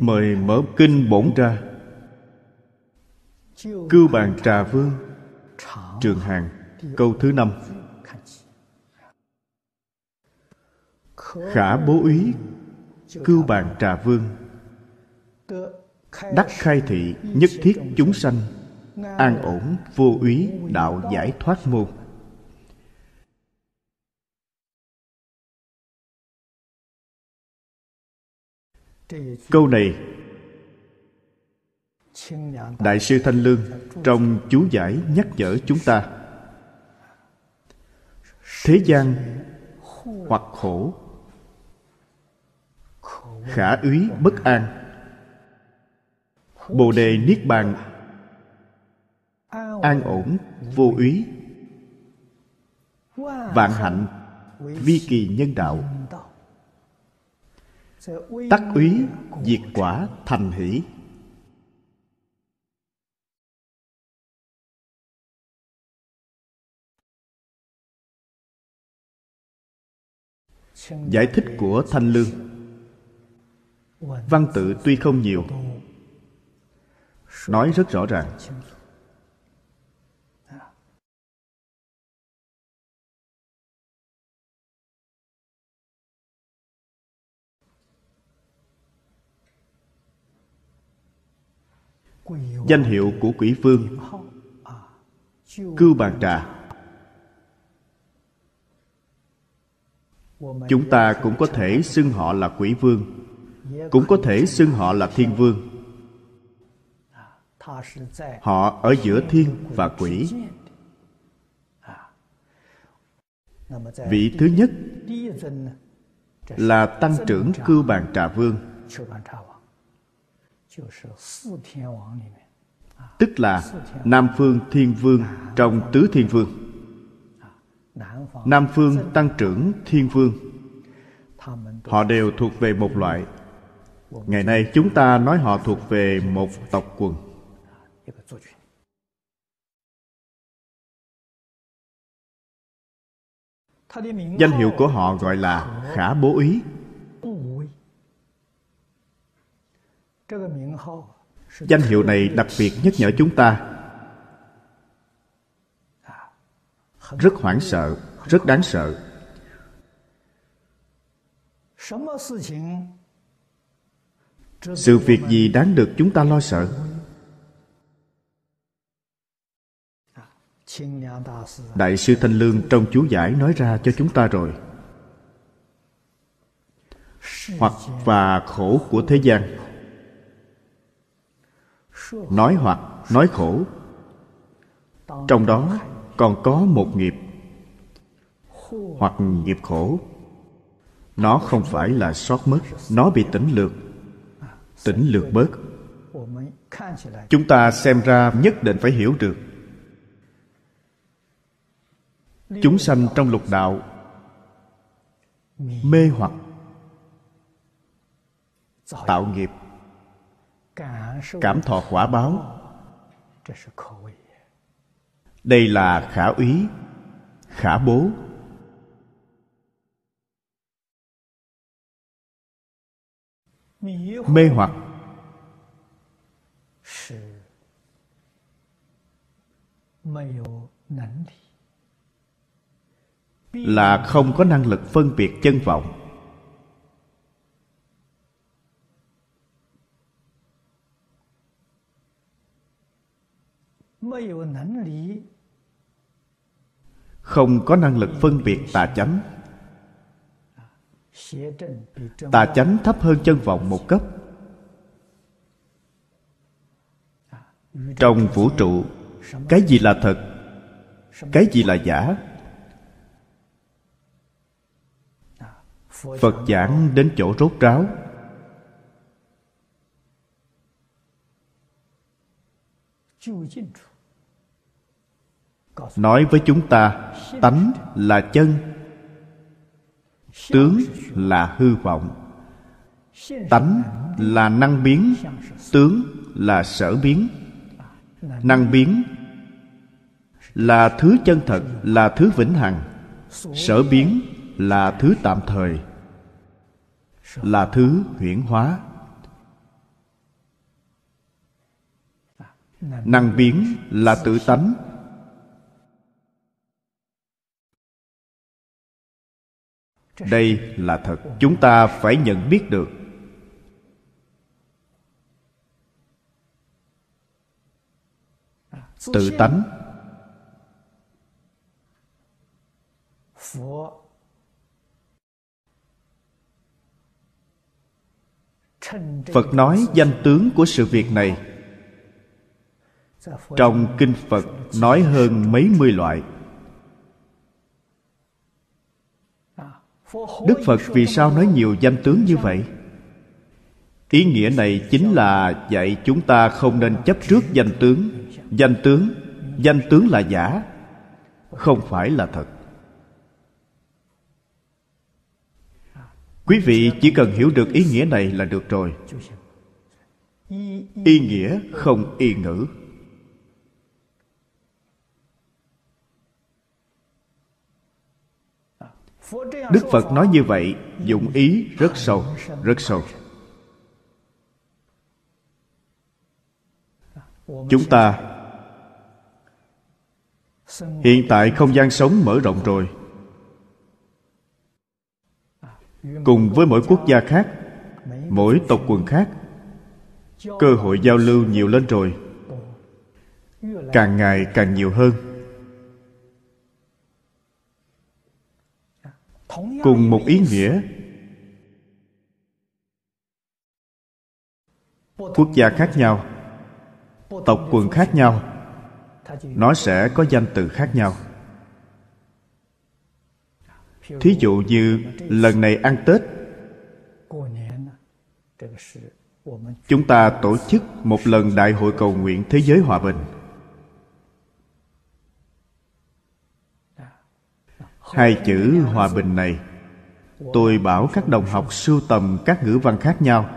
mời mở kinh bổn ra cưu bàn trà vương, trường hàng, câu thứ năm. Khả bố úy cưu bàn trà vương. Đắc khai thị, nhất thiết chúng sanh, an ổn, vô úy đạo giải thoát môn. Câu này, đại sư thanh lương trong chú giải nhắc nhở chúng ta. Thế gian hoặc khổ, khả úy bất an. Bồ đề niết bàn, an ổn vô úy. Vạn hạnh vi kỳ nhân đạo tắc úy, diệt quả, thành hỷ. Giải thích của thanh lương. Văn tự tuy không nhiều, nói rất rõ ràng. Danh hiệu của quỷ vương. Cưu bàn trà. Chúng ta cũng có thể xưng họ là quỷ vương. Cũng có thể xưng họ là thiên vương. Họ ở giữa thiên và quỷ. Vị thứ nhất là tăng trưởng cưu bàn trà vương tức là nam phương thiên vương trong tứ thiên vương. Nam phương tăng trưởng thiên vương. họ đều thuộc về một loại. ngày nay chúng ta nói họ thuộc về một tộc quần. danh hiệu của họ gọi là khả bố ý danh hiệu này đặc biệt nhắc nhở chúng ta. Rất hoảng sợ, rất đáng sợ. Sự việc gì đáng được chúng ta lo sợ? Đại sư thanh lương trong chú giải nói ra cho chúng ta rồi. Hoặc và khổ của thế gian nói hoặc, nói khổ. Trong đó còn có một nghiệp hoặc nghiệp khổ. Nó không phải là sót mất, nó bị tỉnh lược. Tỉnh lược bớt. Chúng ta xem ra nhất định phải hiểu được. Chúng sanh trong lục đạo mê hoặc tạo nghiệp cảm thọ quả báo. đây là khả úy khả bố. Mê hoặc. là không có năng lực phân biệt chân vọng không có năng lực phân biệt tà chánh. Tà chánh thấp hơn chân vọng một cấp. Trong vũ trụ, cái gì là thật? Cái gì là giả? Phật giảng đến chỗ rốt ráo nói với chúng ta, tánh là chân, tướng là hư vọng. Tánh là năng biến, tướng là sở biến. Năng biến là thứ chân thật, là thứ vĩnh hằng. Sở biến là thứ tạm thời, là thứ huyễn hóa. Năng biến là tự tánh đây là thật, chúng ta phải nhận biết được. Tự tánh. Phật nói danh tướng của sự việc này. Trong kinh phật nói hơn mấy mươi loại. Đức phật vì sao nói nhiều danh tướng như vậy? Ý nghĩa này chính là dạy chúng ta không nên chấp trước danh tướng. Danh tướng danh tướng là giả không phải là thật. Quý vị chỉ cần hiểu được ý nghĩa này là được rồi. Ý nghĩa không y ngữ đức phật nói như vậy, dụng ý rất sâu rất sâu. Chúng ta hiện tại không gian sống mở rộng rồi. Cùng với mỗi quốc gia khác, mỗi tộc quần khác, cơ hội giao lưu nhiều lên rồi. Càng ngày càng nhiều hơn. Cùng một ý nghĩa. Quốc gia khác nhau. Tộc quần khác nhau. Nó sẽ có danh từ khác nhau. Thí dụ như lần này ăn tết. chúng ta tổ chức một lần đại hội cầu nguyện thế giới hòa bình hai chữ hòa bình này, tôi bảo các đồng học sưu tầm các ngữ văn khác nhau.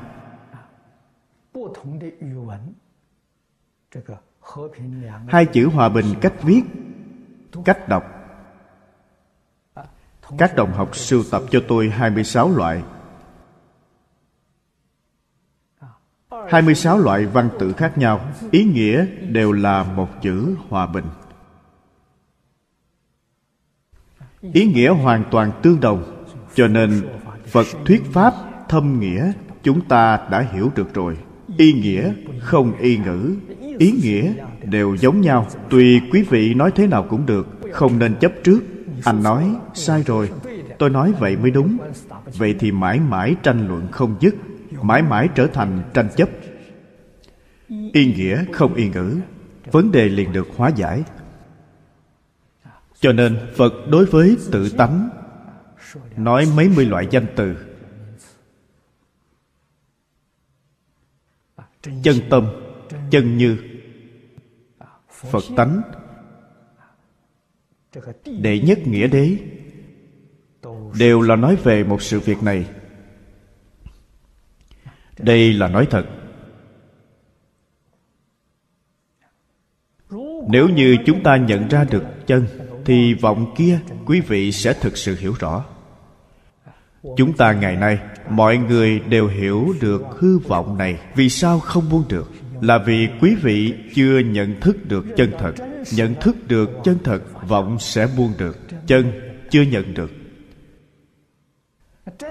Hai chữ hòa bình cách viết, cách đọc. Các đồng học sưu tập cho tôi 26 loại. 26 loại văn tự khác nhau, Ý nghĩa đều là một chữ hòa bình. Ý nghĩa hoàn toàn tương đồng, Cho nên Phật thuyết Pháp thâm nghĩa Chúng ta đã hiểu được rồi. Ý nghĩa, không y ngữ, Ý nghĩa đều giống nhau. Tùy quý vị nói thế nào cũng được, Không nên chấp trước. Anh nói, sai rồi, Tôi nói vậy mới đúng. Vậy thì mãi mãi tranh luận không dứt, Mãi mãi trở thành tranh chấp. Y nghĩa, không y ngữ, Vấn đề liền được hóa giải. Cho nên Phật đối với tự tánh, Nói mấy mươi loại danh từ. Chân tâm, Chân như, Phật tánh. Đệ nhất nghĩa đế đều là nói về một sự việc này. Đây là nói thật. Nếu như chúng ta nhận ra được chân thì vọng kia quý vị sẽ thực sự hiểu rõ. Chúng ta ngày nay, mọi người đều hiểu được hư vọng này. Vì sao không buông được? Là vì quý vị chưa nhận thức được chân thật. Nhận thức được chân thật, vọng sẽ buông được. Chân chưa nhận được.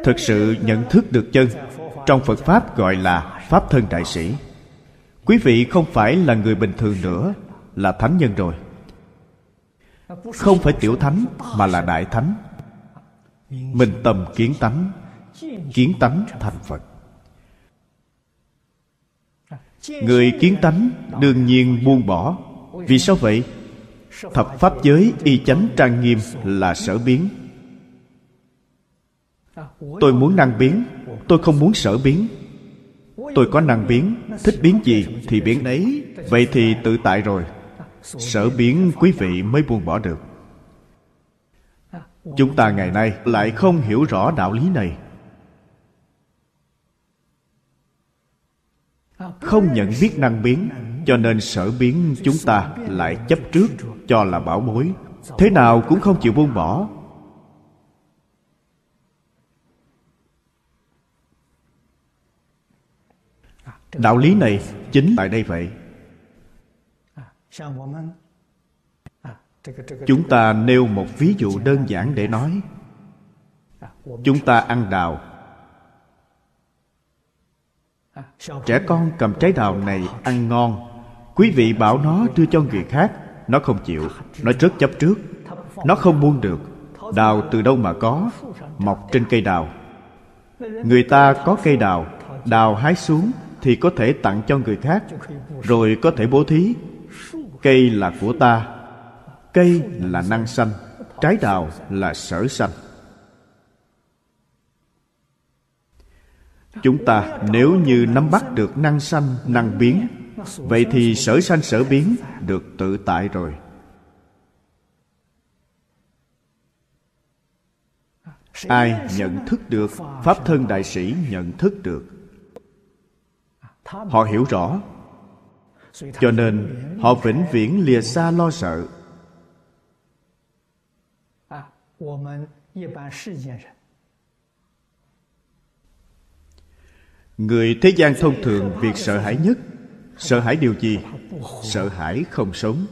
Thực sự nhận thức được chân, trong phật pháp gọi là pháp thân đại sĩ. Quý vị không phải là người bình thường nữa, là thánh nhân rồi không phải tiểu thánh, mà là đại thánh. Mình tầm kiến tánh kiến tánh thành phật. Người kiến tánh đương nhiên buông bỏ. Vì sao vậy? Thập pháp giới y chánh trang nghiêm là sở biến. Tôi muốn năng biến, tôi không muốn sở biến. Tôi có năng biến, thích biến gì thì biến đấy vậy thì tự tại rồi sở biến quý vị mới buông bỏ được. Chúng ta ngày nay lại không hiểu rõ đạo lý này. Không nhận biết năng biến, cho nên sở biến chúng ta lại chấp trước, cho là bảo bối. Thế nào cũng không chịu buông bỏ. Đạo lý này chính tại đây vậy chúng ta nêu một ví dụ đơn giản để nói. Chúng ta ăn đào. Trẻ con cầm trái đào này ăn ngon. Quý vị bảo nó đưa cho người khác nó không chịu. Nó rất chấp trước. Nó không buông được. Đào từ đâu mà có? Mọc trên cây đào. Người ta có cây đào. Đào hái xuống thì có thể tặng cho người khác rồi có thể bố thí cây là của ta. Cây là năng sanh, trái đào là sở sanh. Chúng ta nếu như nắm bắt được năng sanh, năng biến, vậy thì sở sanh sở biến được tự tại rồi. Ai nhận thức được, pháp thân đại sĩ nhận thức được. Họ hiểu rõ cho nên họ vĩnh viễn lìa xa lo sợ. người thế gian thông thường việc sợ hãi nhất. Sợ hãi điều gì? Sợ hãi không sống.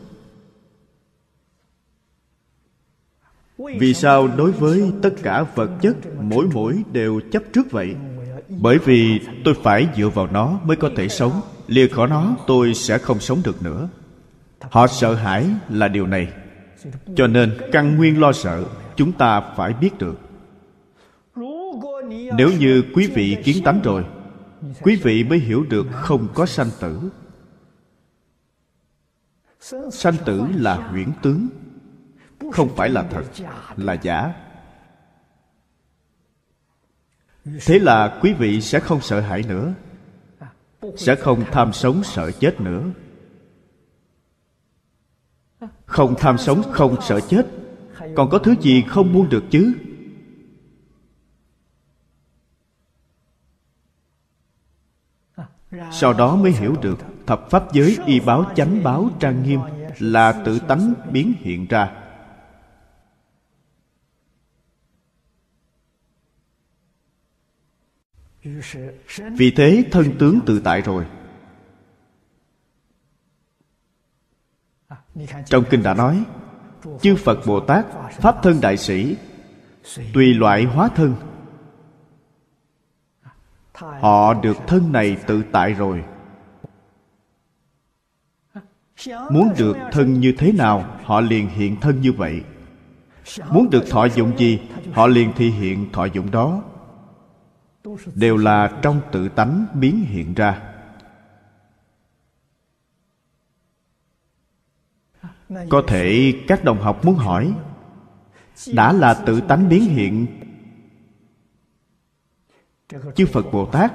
Vì sao đối với tất cả vật chất mỗi mỗi đều chấp trước vậy bởi vì tôi phải dựa vào nó mới có thể sống. Lìa khỏi nó, tôi sẽ không sống được nữa. Họ sợ hãi là điều này. Cho nên, căn nguyên lo sợ, chúng ta phải biết được. Nếu như quý vị kiến tánh rồi, quý vị mới hiểu được không có sanh tử. Sanh tử là huyễn tướng, không phải là thật, là giả thế là quý vị sẽ không sợ hãi nữa, sẽ không tham sống sợ chết nữa. Không tham sống, không sợ chết. Còn có thứ gì không buông được chứ? Sau đó mới hiểu được thập pháp giới y báo chánh báo trang nghiêm là tự tánh biến hiện ra. Vì thế thân tướng tự tại rồi. Trong kinh đã nói, chư phật bồ tát, pháp thân đại sĩ, tùy loại hóa thân. Họ được thân này tự tại rồi. Muốn được thân như thế nào, họ liền hiện thân như vậy. Muốn được thọ dụng gì, họ liền thi hiện thọ dụng đó đều là trong tự tánh biến hiện ra. Có thể các đồng học muốn hỏi, đã là tự tánh biến hiện? Chư phật bồ tát,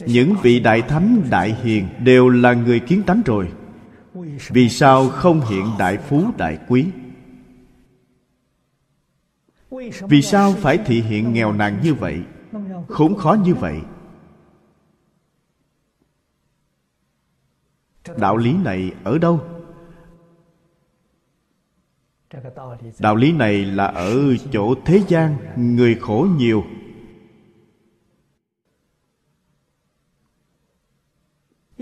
những vị đại thánh, đại hiền đều là người kiến tánh rồi. Vì sao không hiện đại phú, đại quý? Vì sao phải thị hiện nghèo nàn như vậy? Khốn khó như vậy. Đạo lý này ở đâu? Đạo lý này là ở chỗ thế gian, người khổ nhiều.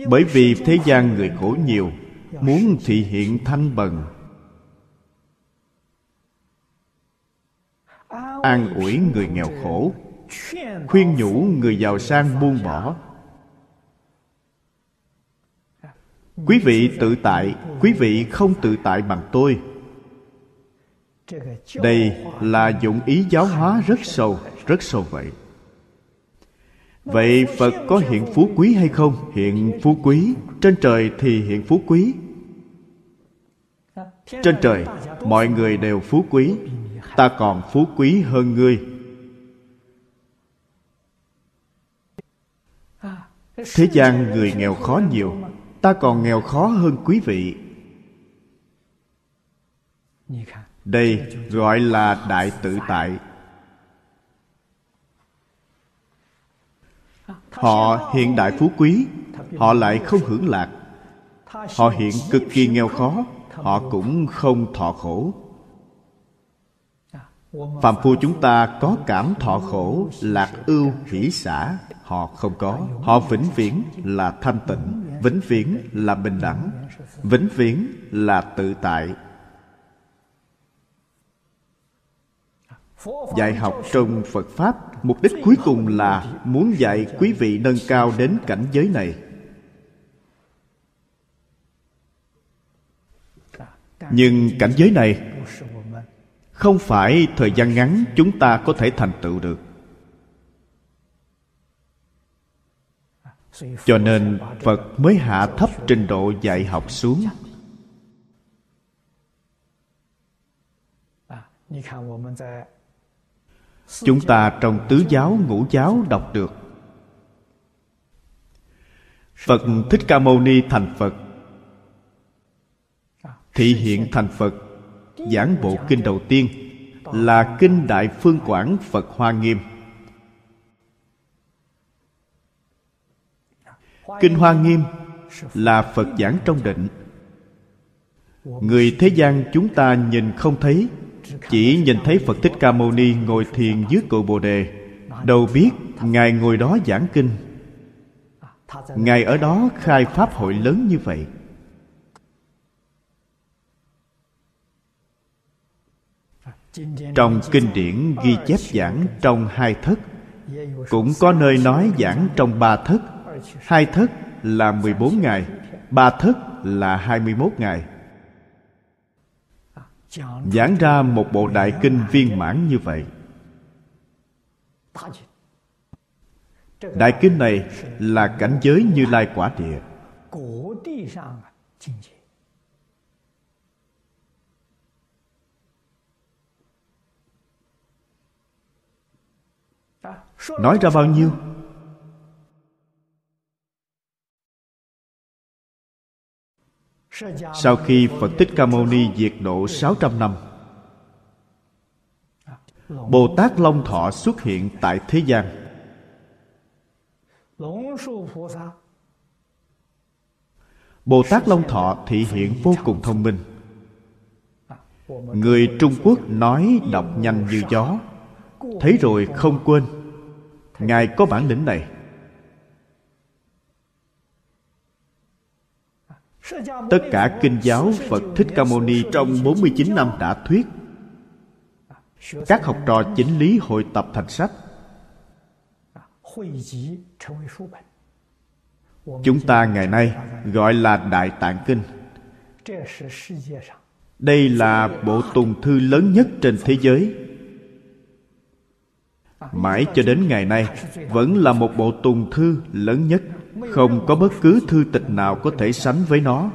Bởi vì thế gian người khổ nhiều, muốn thị hiện thanh bần. An ủi người nghèo khổ, khuyên nhủ người giàu sang buông bỏ. Quý vị tự tại, quý vị không tự tại bằng tôi. Đây là dụng ý giáo hóa rất sâu rất sâu vậy. Vậy phật có hiện phú quý hay không? Hiện phú quý. Trên trời thì hiện phú quý. Trên trời, mọi người đều phú quý ta còn phú quý hơn ngươi. Thế gian người nghèo khó nhiều, ta còn nghèo khó hơn quý vị. Đây gọi là đại tự tại. Họ hiện đại phú quý, họ lại không hưởng lạc. Họ hiện cực kỳ nghèo khó, họ cũng không thọ khổ phạm phu chúng ta có cảm thọ khổ, lạc ưu, hỷ xả. Họ không có. Họ vĩnh viễn là thanh tịnh, vĩnh viễn là bình đẳng, vĩnh viễn là tự tại. Dạy học trong phật pháp, mục đích cuối cùng là muốn dạy quý vị nâng cao đến cảnh giới này. Nhưng cảnh giới này không phải thời gian ngắn chúng ta có thể thành tựu được. Cho nên phật mới hạ thấp trình độ dạy học xuống. Chúng ta trong tứ giáo, ngũ giáo đọc được. Phật thích ca mâu ni thành phật. Thị hiện thành phật giảng bộ kinh đầu tiên là kinh đại phương quảng phật hoa nghiêm. Kinh hoa nghiêm là phật giảng trong định. Người thế gian chúng ta nhìn không thấy, chỉ nhìn thấy phật thích ca mâu ni ngồi thiền dưới cội bồ đề, đâu biết ngài ngồi đó giảng kinh. Ngài ở đó khai pháp hội lớn như vậy. Trong kinh điển ghi chép giảng trong hai thất, cũng có nơi nói giảng trong ba thất. Hai thất là 14 ngày, ba thất là 21 ngày. Giảng ra một bộ đại kinh viên mãn như vậy. Đại kinh này là cảnh giới như lai quả địa. Nói ra bao nhiêu? Sau khi Phật Thích Ca Mâu Ni diệt độ 600 năm Bồ Tát Long Thọ xuất hiện tại thế gian. Bồ Tát Long Thọ thị hiện vô cùng thông minh. Người Trung Quốc nói đọc nhanh như gió, Thấy rồi không quên. Ngài có bản lĩnh này. Tất cả kinh giáo Phật Thích Ca Mâu Ni trong 49 năm đã thuyết. Các học trò chỉnh lý hội tập thành sách. Chúng ta ngày nay gọi là Đại Tạng Kinh. Đây là bộ tùng thư lớn nhất trên thế giới. Mãi cho đến ngày nay, Vẫn là một bộ tùng thư lớn nhất. Không có bất cứ thư tịch nào có thể sánh với nó.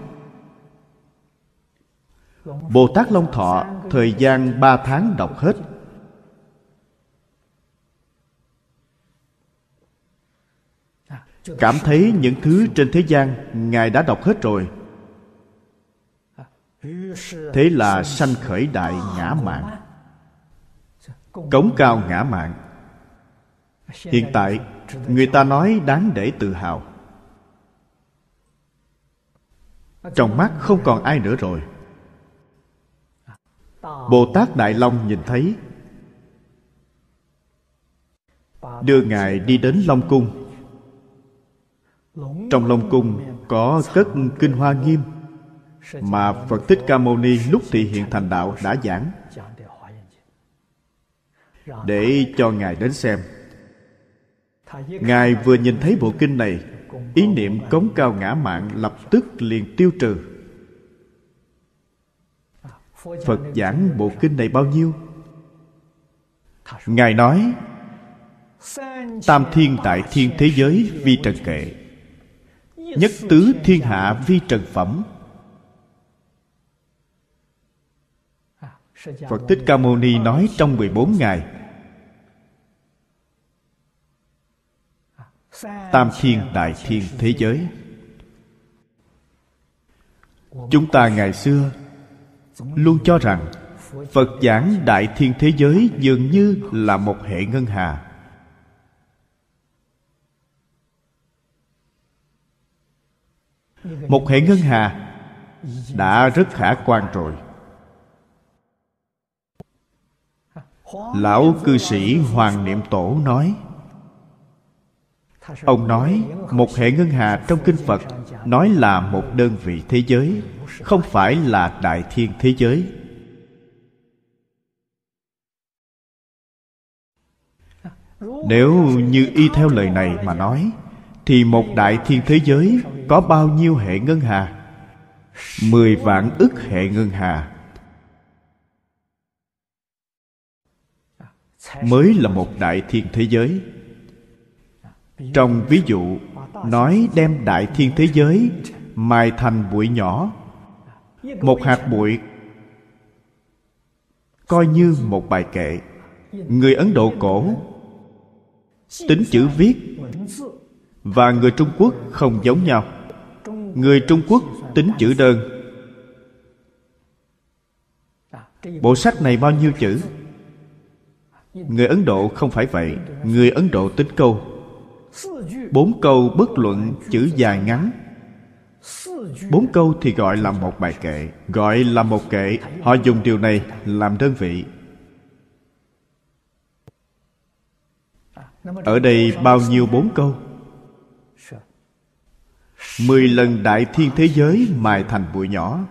Bồ tát long thọ, thời gian ba tháng đọc hết. Cảm thấy những thứ trên thế gian ngài đã đọc hết rồi. Thế là sanh khởi đại ngã mạng. Cống cao ngã mạng hiện tại, người ta nói đáng để tự hào. Trong mắt không còn ai nữa rồi. Bồ tát đại long nhìn thấy. Đưa ngài đi đến long cung. Trong long cung có cất kinh hoa nghiêm mà phật thích ca mâu ni lúc thị hiện thành đạo đã giảng. Để cho ngài đến xem ngài vừa nhìn thấy bộ kinh này, ý niệm cống cao ngã mạng lập tức liền tiêu trừ. Phật giảng bộ kinh này bao nhiêu? Ngài nói, tam thiên tại thiên thế giới vi trần kệ, nhất tứ thiên hạ vi trần phẩm. Phật Thích Ca Mâu Ni nói trong 14 ngày tam thiên đại thiên thế giới. Chúng ta ngày xưa luôn cho rằng phật giảng đại thiên thế giới dường như là một hệ ngân hà. Một hệ ngân hà đã rất khả quan rồi. Lão cư sĩ hoàng niệm tổ nói ông nói, một hệ ngân hà trong kinh phật nói là một đơn vị thế giới, không phải là đại thiên thế giới. Nếu như y theo lời này mà nói, thì một đại thiên thế giới có bao nhiêu hệ ngân hà? Mười vạn ức hệ ngân hà. Mới là một đại thiên thế giới trong ví dụ, nói đem đại thiên thế giới mài thành bụi nhỏ. Một hạt bụi coi như một bài kệ. Người ấn độ cổ tính chữ viết và người trung quốc không giống nhau. Người trung quốc tính chữ đơn. Bộ sách này bao nhiêu chữ? Người ấn độ không phải vậy. Người ấn độ tính câu bốn câu bất luận chữ dài ngắn. Bốn câu thì gọi là một bài kệ. Gọi là một kệ, họ dùng điều này làm đơn vị. Ở đây bao nhiêu bốn câu? Mười lần đại thiên thế giới mài thành bụi nhỏ.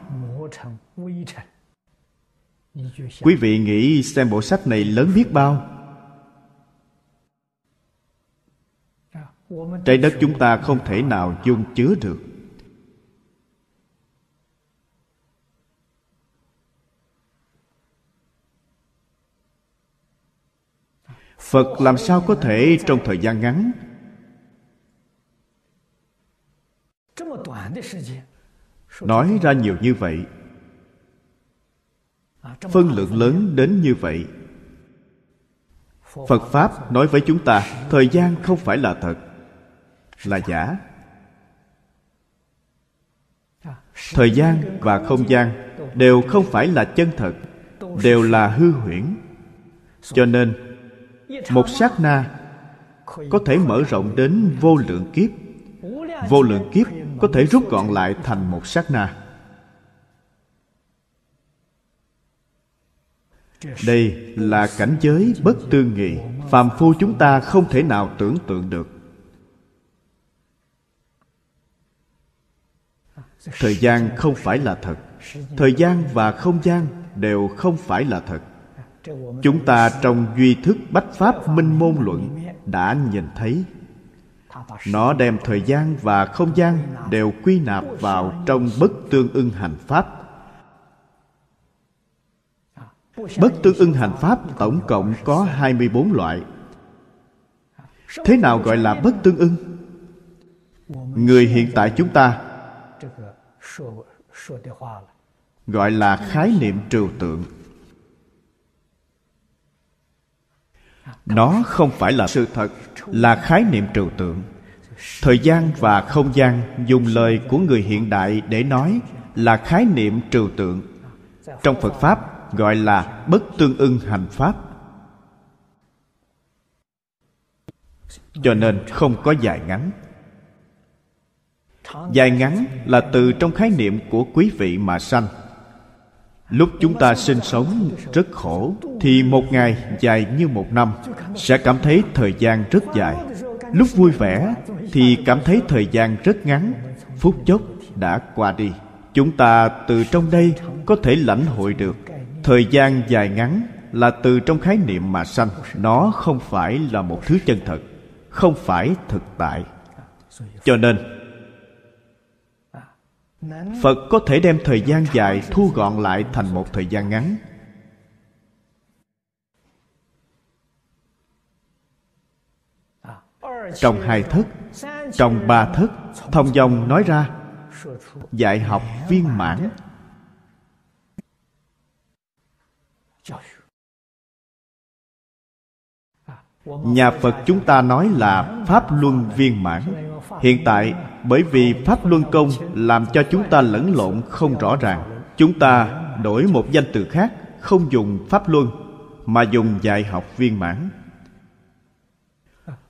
Quý vị nghĩ xem bộ sách này lớn biết bao. Trái đất chúng ta không thể nào dung chứa được. Phật làm sao có thể trong thời gian ngắn nói ra nhiều như vậy? Phân lượng lớn đến như vậy. Phật pháp nói với chúng ta, thời gian không phải là thật là giả. Thời gian và không gian đều không phải là chân thật, đều là hư huyễn. Cho nên, một sát na có thể mở rộng đến vô lượng kiếp. Vô lượng kiếp có thể rút gọn lại thành một sát na. Đây là cảnh giới bất tương nghị, phàm phu chúng ta không thể nào tưởng tượng được. Thời gian không phải là thật. Thời gian và không gian đều không phải là thật. Chúng ta trong duy thức bách pháp minh môn luận đã nhìn thấy. Nó đem thời gian và không gian đều quy nạp vào trong bất tương ưng hành pháp. Bất tương ưng hành pháp tổng cộng có 24 loại. Thế nào gọi là bất tương ưng? Người hiện tại chúng ta gọi là khái niệm trừu tượng. Nó không phải là sự thật, là khái niệm trừu tượng. Thời gian và không gian dùng lời của người hiện đại để nói là khái niệm trừu tượng. Trong phật pháp gọi là bất tương ưng hành pháp. Cho nên không có dài ngắn dài ngắn là từ trong khái niệm của quý vị mà sanh. Lúc chúng ta sinh sống rất khổ, thì một ngày dài như một năm sẽ cảm thấy thời gian rất dài. Lúc vui vẻ, thì cảm thấy thời gian rất ngắn. Phút chốc đã qua đi. Chúng ta từ trong đây có thể lãnh hội được. Thời gian dài ngắn là từ trong khái niệm mà sanh. Nó không phải là một thứ chân thật, không phải thực tại. Cho nên phật có thể đem thời gian dài thu gọn lại thành một thời gian ngắn. Trong hai thức trong ba thức thông dòng nói ra, dạy học viên mãn. Nhà phật chúng ta nói là pháp luân viên mãn. Hiện tại bởi vì pháp luân công làm cho chúng ta lẫn lộn không rõ ràng. Chúng ta đổi một danh từ khác, không dùng pháp luân, mà dùng dạy học viên mãn.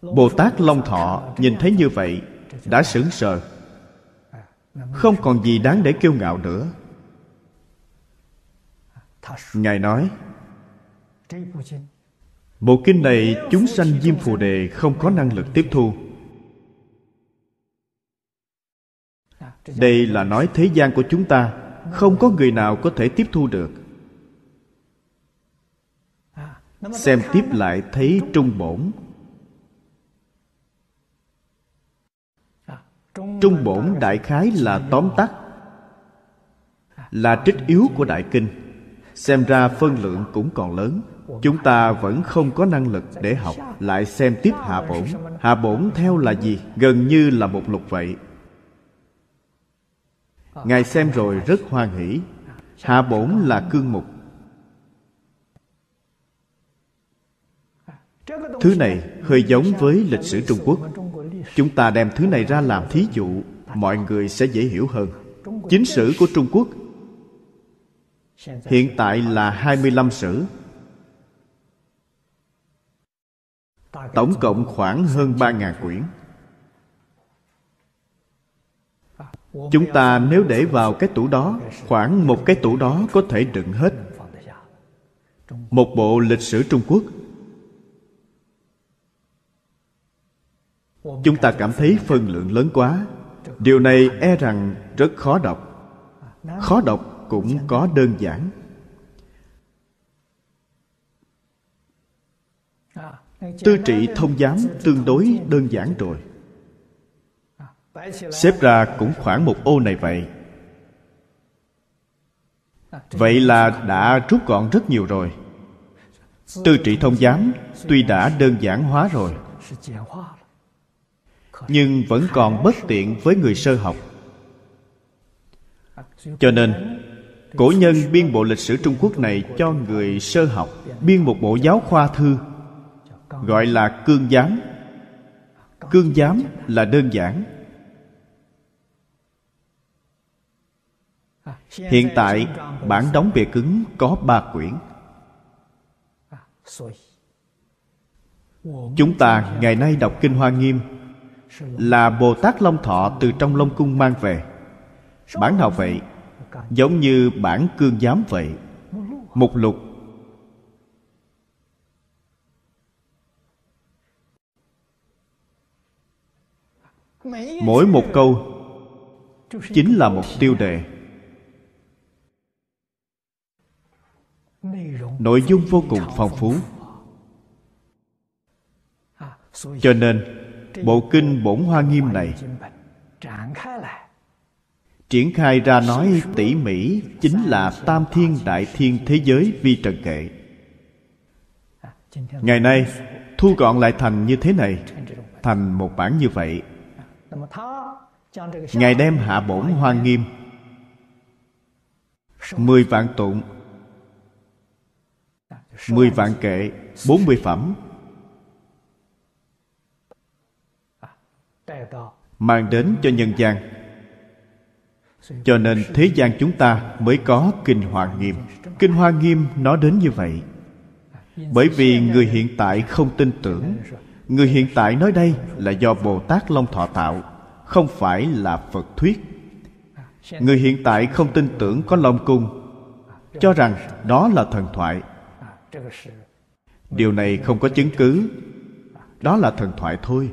Bồ tát long thọ nhìn thấy như vậy, đã sững sờ. Không còn gì đáng để kiêu ngạo nữa. Ngài nói, bộ kinh này chúng sanh diêm phù đề không có năng lực tiếp thu. Đây là nói thế gian của chúng ta. Không có người nào có thể tiếp thu được. Xem tiếp lại thấy trung bổn. Trung bổn đại khái là tóm tắt, là trích yếu của đại kinh. Xem ra phân lượng cũng còn lớn. Chúng ta vẫn không có năng lực để học, lại xem tiếp hạ bổn. Hạ bổn theo là gì? Gần như là một lục vậy ngài xem rồi rất hoan hỷ. Hạ bổn là cương mục. Thứ này hơi giống với lịch sử trung quốc. Chúng ta đem thứ này ra làm thí dụ, mọi người sẽ dễ hiểu hơn. Chính sử của trung quốc hiện tại là 25 sử. Tổng cộng khoảng hơn 3.000 quyển. Chúng ta nếu để vào cái tủ đó, khoảng một cái tủ đó có thể đựng hết. Một bộ lịch sử trung quốc. Chúng ta cảm thấy phân lượng lớn quá. Điều này e rằng rất khó đọc. Khó đọc cũng có đơn giản. Tư trị thông giám tương đối đơn giản rồi xếp ra cũng khoảng một ô này vậy. Vậy là đã rút gọn rất nhiều rồi. Tư trị thông giám tuy đã đơn giản hóa rồi, nhưng vẫn còn bất tiện với người sơ học. Cho nên, cổ nhân biên bộ lịch sử trung quốc này cho người sơ học biên một bộ giáo khoa thư, gọi là cương giám. Cương giám là đơn giản hiện tại bản đóng bìa cứng có ba quyển. Chúng ta ngày nay đọc kinh hoa nghiêm là bồ tát long thọ từ trong long cung mang về. Bản nào vậy? Giống như bản cương giám vậy. Mục lục. Mỗi một câu chính là một tiêu đề nội dung vô cùng phong phú. Cho nên, bộ kinh bổn hoa nghiêm này triển khai ra nói tỉ mỉ chính là tam thiên đại thiên thế giới vi trần kệ. Ngày nay, thu gọn lại thành như thế này, thành một bản như vậy. Ngài đem hạ bổn hoa nghiêm. Mười vạn tụng mười vạn kệ, bốn mươi phẩm. Mang đến cho nhân gian. Cho nên thế gian chúng ta mới có kinh hoa nghiêm. Kinh hoa nghiêm nó đến như vậy. Bởi vì người hiện tại không tin tưởng. Người hiện tại nói đây là do bồ tát long thọ tạo, không phải là phật thuyết. Người hiện tại không tin tưởng có long cung. Cho rằng đó là thần thoại điều này không có chứng cứ. Đó là thần thoại thôi.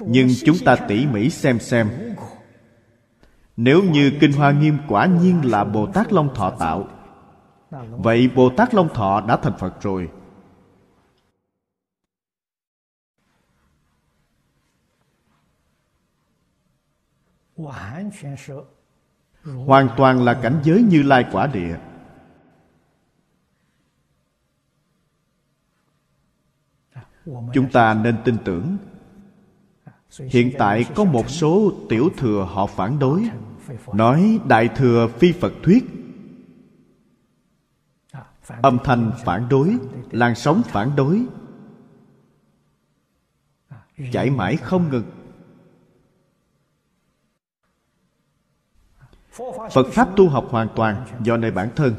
Nhưng chúng ta tỉ mỉ xem xem. Nếu như kinh hoa nghiêm quả nhiên là bồ tát long thọ tạo, vậy bồ tát long thọ đã thành phật rồi. Hoàn toàn là cảnh giới như lai quả địa。chúng ta nên tin tưởng。hiện tại có một số tiểu thừa họ phản đối。nói đại thừa phi phật thuyết。âm thanh phản đối làn sóng phản đối。chảy mãi không ngừng phật pháp tu học hoàn toàn do nơi bản thân,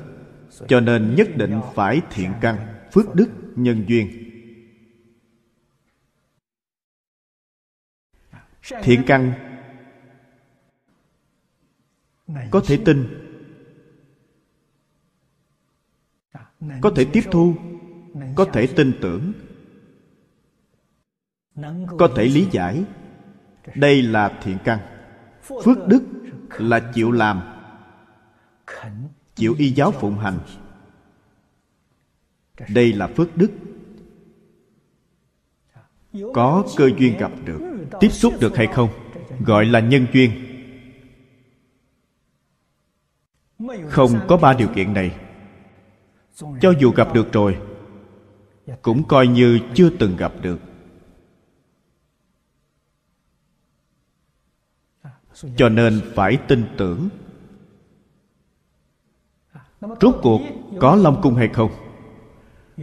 cho nên nhất định phải thiện căn, phước đức, nhân duyên. Thiện căn có thể tin, có thể tiếp thu, có thể tin tưởng, có thể lý giải. Đây là thiện căn, phước đức là chịu làm, chịu y giáo phụng hành. Đây là phước đức. Có cơ duyên gặp được, tiếp xúc được hay không, gọi là nhân duyên. Không có ba điều kiện này. Cho dù gặp được rồi, cũng coi như chưa từng gặp được. Cho nên phải tin tưởng. Rốt cuộc, có long cung hay không?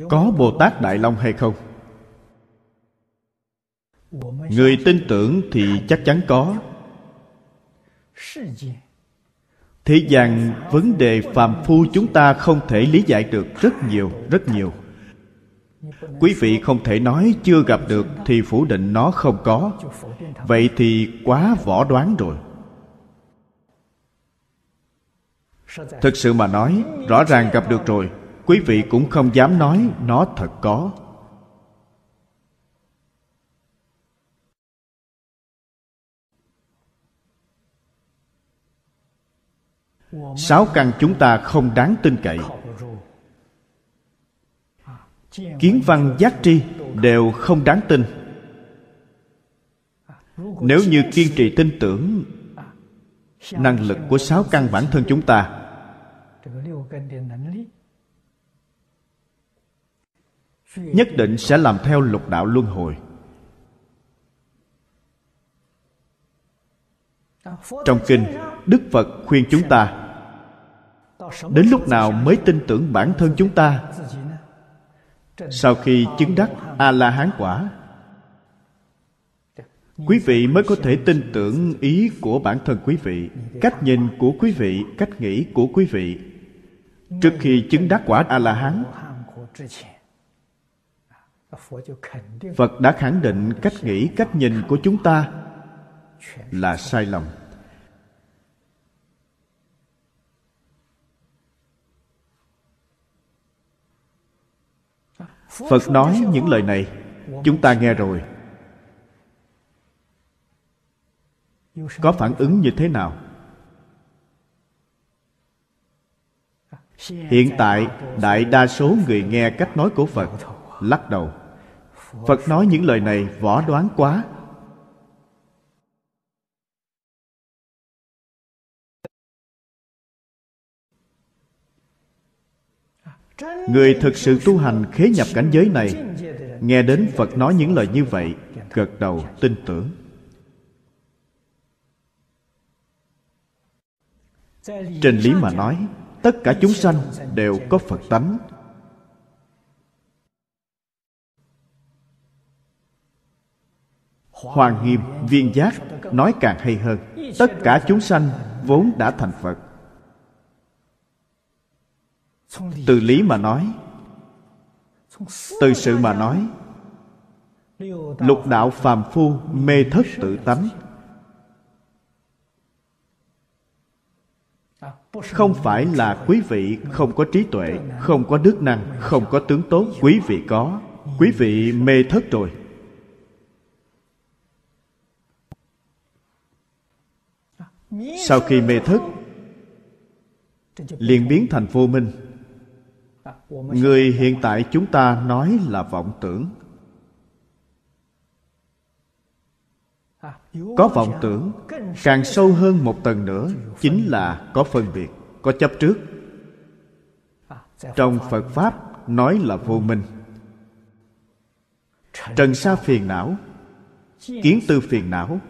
Có bồ tát đại long hay không? Người tin tưởng thì chắc chắn có. Thế gian vấn đề phàm phu chúng ta không thể lý giải được rất nhiều rất nhiều quý vị không thể nói chưa gặp được thì phủ định nó không có. Vậy thì quá võ đoán rồi. Thực sự mà nói, rõ ràng gặp được rồi. Quý vị cũng không dám nói nó thật có. Sáu căn chúng ta không đáng tin cậy kiến văn giác tri đều không đáng tin. Nếu như kiên trì tin tưởng, năng lực của sáu căn bản thân chúng ta nhất định sẽ làm theo lục đạo luân hồi. Trong kinh, đức phật khuyên chúng ta, đến lúc nào mới tin tưởng bản thân chúng ta sau khi chứng đắc a la hán quả quý vị mới có thể tin tưởng ý của bản thân quý vị cách nhìn của quý vị cách nghĩ của quý vị. Trước khi chứng đắc quả a la hán phật đã khẳng định cách nghĩ cách nhìn của chúng ta là sai lầm phật nói những lời này. Chúng ta nghe rồi. Có phản ứng như thế nào? Hiện tại, đại đa số người nghe cách nói của phật, lắc đầu. Phật nói những lời này, võ đoán quá. Người thực sự tu hành khế nhập cảnh giới này, nghe đến phật nói những lời như vậy, gật đầu tin tưởng. Trên lý mà nói, tất cả chúng sanh đều có phật tánh. Hoàng nghiêm viên giác nói càng hay hơn, tất cả chúng sanh vốn đã thành phật từ lý mà nói. Từ sự mà nói. Lục đạo phàm phu mê thất tự tánh. không phải là quý vị không có trí tuệ không có đức năng không có tướng tốt. Quý vị có. Quý vị mê thất rồi. Sau khi mê thất liền biến thành vô minh người hiện tại chúng ta nói là vọng tưởng. Có vọng tưởng càng sâu hơn một tầng nữa chính là có phân biệt có chấp trước. Trong phật pháp nói là vô minh. Trần sa phiền não kiến tư phiền não.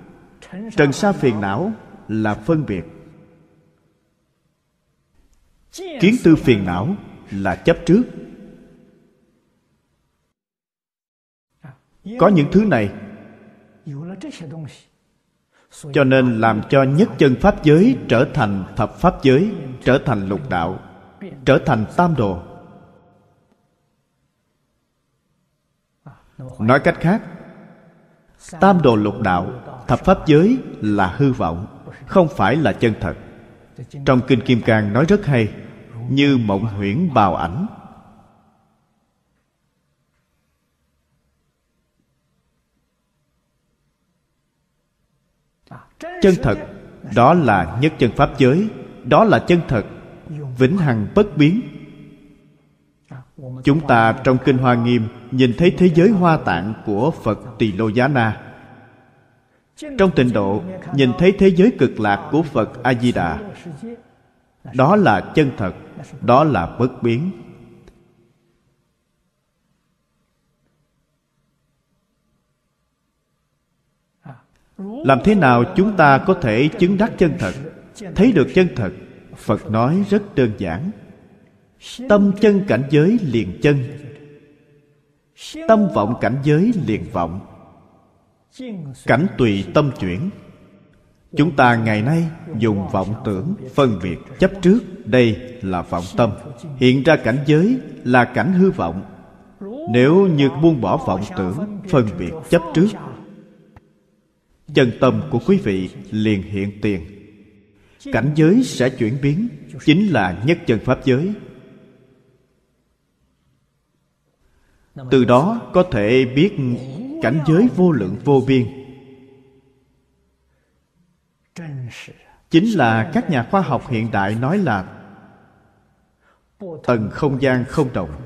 Trần sa phiền não là phân biệt. Kiến tư phiền não là chấp trước. Có những thứ này cho nên làm cho nhất chân pháp giới trở thành thập pháp giới, trở thành lục đạo, trở thành tam đồ. Nói cách khác, tam đồ lục đạo, thập pháp giới là hư vọng, không phải là chân thật. Trong kinh kim cang nói rất hay như mộng huyễn bào ảnh. Chân thật, đó là nhất chân pháp giới, đó là chân thật, vĩnh hằng bất biến. Chúng ta trong kinh hoa nghiêm nhìn thấy thế giới hoa tạng của phật tỳ lô giá na. Trong tịnh độ, nhìn thấy thế giới cực lạc của phật a di đà đó là chân thật, đó là bất biến. Làm thế nào chúng ta có thể chứng đắc chân thật, thấy được chân thật? Phật nói rất đơn giản. Tâm chân cảnh giới liền chân. Tâm vọng cảnh giới liền vọng. Cảnh tùy tâm chuyển chúng ta ngày nay dùng vọng tưởng, phân biệt, chấp trước. Đây là vọng tâm. Hiện ra cảnh giới là cảnh hư vọng. Nếu như buông bỏ vọng tưởng, phân biệt, chấp trước, chân tâm của quý vị liền hiện tiền. Cảnh giới sẽ chuyển biến, chính là nhất chân pháp giới. Từ đó có thể biết cảnh giới vô lượng vô biên. Chính là các nhà khoa học hiện đại nói là tầng không gian không động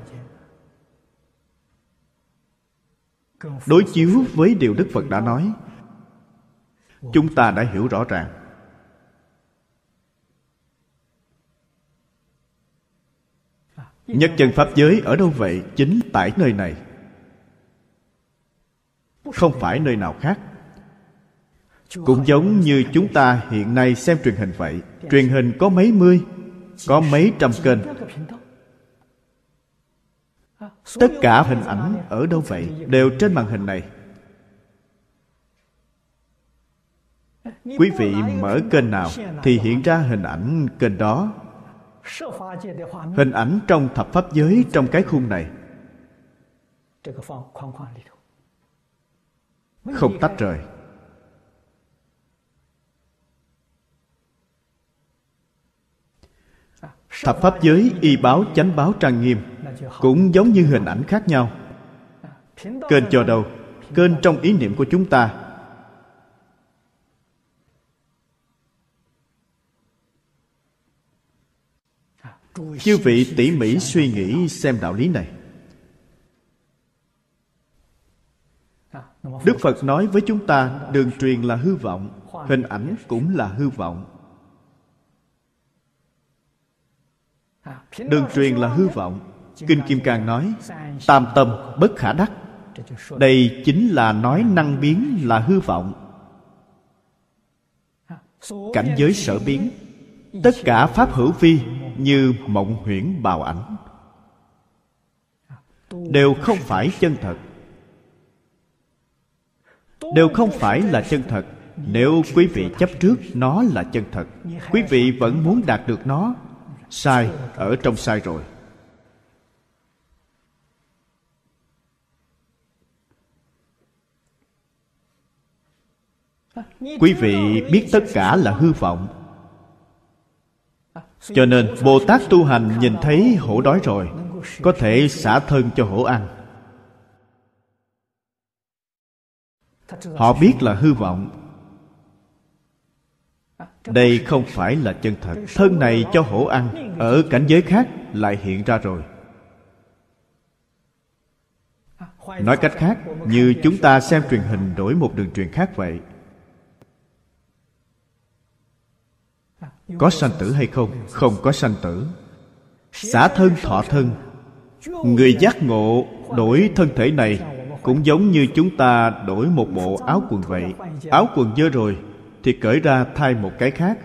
đối chiếu với điều đức phật đã nói, chúng ta đã hiểu rõ ràng. Nhất chân pháp giới ở đâu vậy? Chính tại nơi này. Không phải nơi nào khác cũng giống như chúng ta hiện nay xem truyền hình vậy. Truyền hình có mấy mươi có mấy trăm kênh. tất cả hình ảnh ở đâu vậy? Đều trên màn hình này. Quý vị mở kênh nào thì hiện ra hình ảnh kênh đó. Hình ảnh trong thập pháp giới trong cái khung này. Không tách rời thập pháp giới y báo chánh báo trang nghiêm cũng giống như hình ảnh khác nhau. Kênh cho đầu, kênh trong ý niệm của chúng ta. Chư vị tỉ mỉ suy nghĩ xem đạo lý này. Đức phật nói với chúng ta, đường truyền là hư vọng, hình ảnh cũng là hư vọng. Đường truyền là hư vọng. Kinh kim cang nói, tam tâm bất khả đắc. Đây chính là nói năng biến là hư vọng. Cảnh giới sở biến, tất cả pháp hữu vi như mộng huyễn bào ảnh, đều không phải chân thật. Đều không phải là chân thật. Nếu quý vị chấp trước, nó là chân thật. Quý vị vẫn muốn đạt được nó sai, ở trong sai rồi. Quý vị biết tất cả là hư vọng. Cho nên bồ tát tu hành nhìn thấy hổ đói rồi, có thể xả thân cho hổ ăn. Họ biết là hư vọng đây không phải là chân thật. Thân này cho hổ ăn, ở cảnh giới khác lại hiện ra rồi. Nói cách khác, như chúng ta xem truyền hình đổi một đường truyền khác vậy, có sanh tử hay không? Không có sanh tử. Xả thân, thọ thân. Người giác ngộ đổi thân thể này cũng giống như chúng ta đổi một bộ áo quần vậy. Áo quần dơ rồi thì cởi ra thay một cái khác.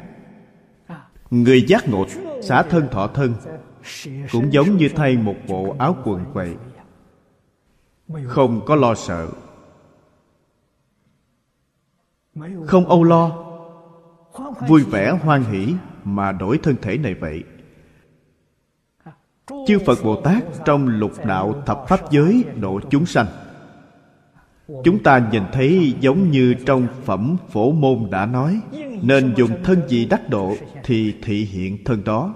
Người giác ngộ xả thân thọ thân cũng giống như thay một bộ áo quần vậy không có lo sợ. Không âu lo. Vui vẻ hoan hỷ mà đổi thân thể này vậy. Chư phật bồ tát trong lục đạo thập pháp giới độ chúng sanh chúng ta nhìn thấy giống như trong phẩm phổ môn đã nói, nên dùng thân gì đắc độ thì thị hiện thân đó.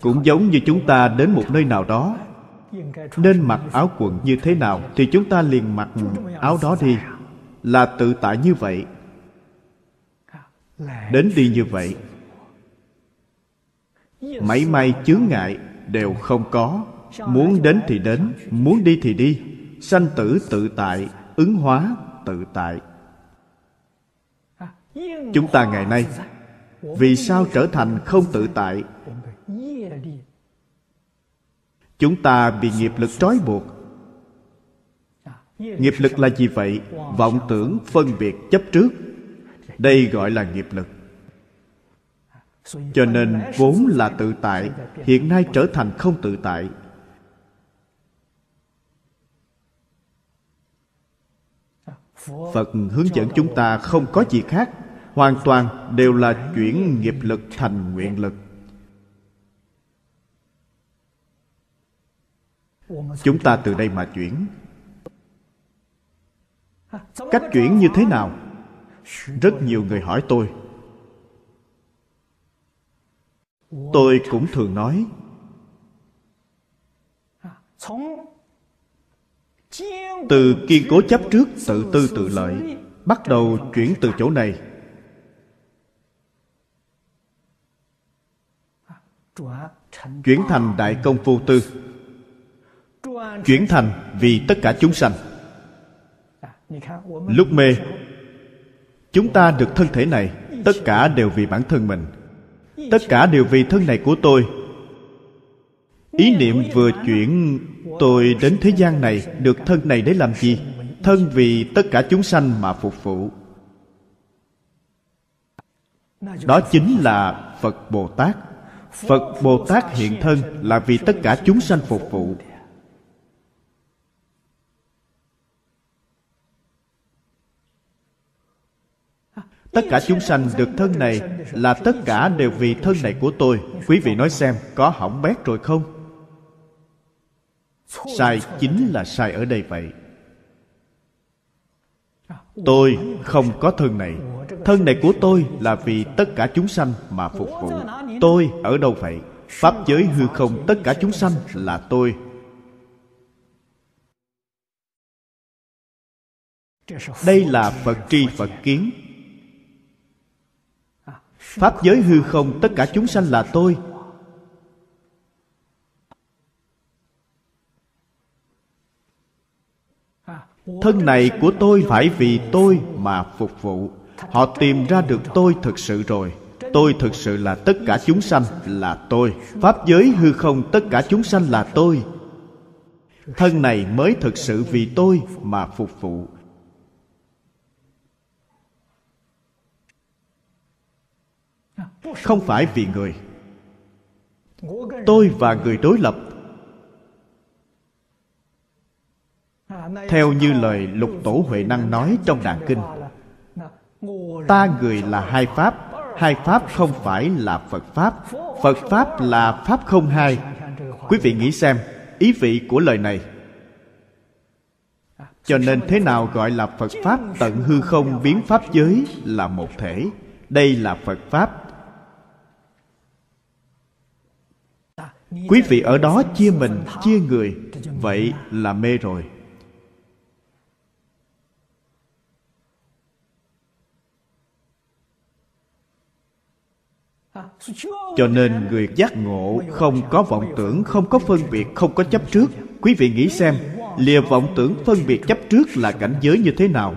Cũng giống như chúng ta đến một nơi nào đó, nên mặc áo quần như thế nào thì chúng ta liền mặc áo đó đi. Là tự tại như vậy. Đến đi như vậy, mảy may chướng ngại đều không có. Muốn đến thì đến, muốn đi thì đi sanh tử tự tại, ứng hóa tự tại. Chúng ta ngày nay, vì sao trở thành không tự tại? Chúng ta bị nghiệp lực trói buộc. Nghiệp lực là gì vậy? Vọng tưởng phân biệt chấp trước. Đây gọi là nghiệp lực. Cho nên vốn là tự tại, hiện nay trở thành không tự tại. Phật hướng dẫn chúng ta không có gì khác, hoàn toàn đều là chuyển nghiệp lực thành nguyện lực. Chúng ta từ đây mà chuyển. Cách chuyển như thế nào? Rất nhiều người hỏi tôi. Tôi cũng thường nói từ kiên cố chấp trước tự tư tự lợi, bắt đầu chuyển từ chỗ này. Chuyển thành đại công vô tư. Chuyển thành vì tất cả chúng sanh. Lúc mê, chúng ta được thân thể này, tất cả đều vì bản thân mình. Tất cả đều vì thân này của tôi ý niệm vừa chuyển, tôi đến thế gian này, được thân này để làm gì? Thân vì tất cả chúng sanh mà phục vụ. Đó chính là phật bồ tát. Phật bồ tát hiện thân là vì tất cả chúng sanh phục vụ. Tất cả chúng sanh được thân này là tất cả đều vì thân này của tôi. Quý vị nói xem, có hỏng bét rồi không? Sai chính là sai ở đây vậy. Tôi không có thân này. Thân này của tôi là vì tất cả chúng sanh mà phục vụ. Tôi ở đâu vậy? Pháp giới hư không, tất cả chúng sanh là tôi. Đây là phật tri phật kiến. Pháp giới hư không, tất cả chúng sanh là tôi. Thân này của tôi phải vì tôi mà phục vụ. Họ tìm ra được tôi thực sự rồi. Tôi thực sự là tất cả chúng sanh là tôi. Pháp giới hư không tất cả chúng sanh là tôi. Thân này mới thực sự vì tôi mà phục vụ. Không phải vì người. Tôi và người đối lập theo như lời lục tổ huệ năng nói trong đàn kinh, ta người là hai pháp hai pháp không phải là phật pháp phật pháp là pháp không hai. Quý vị nghĩ xem, ý vị của lời này. Cho nên thế nào gọi là phật pháp tận hư không biến pháp giới là một thể. Đây là phật pháp. Quý vị ở đó chia mình, chia người, vậy là mê rồi. Cho nên người giác ngộ không có vọng tưởng, không có phân biệt, không có chấp trước. Quý vị nghĩ xem, lìa vọng tưởng, phân biệt chấp trước là cảnh giới như thế nào?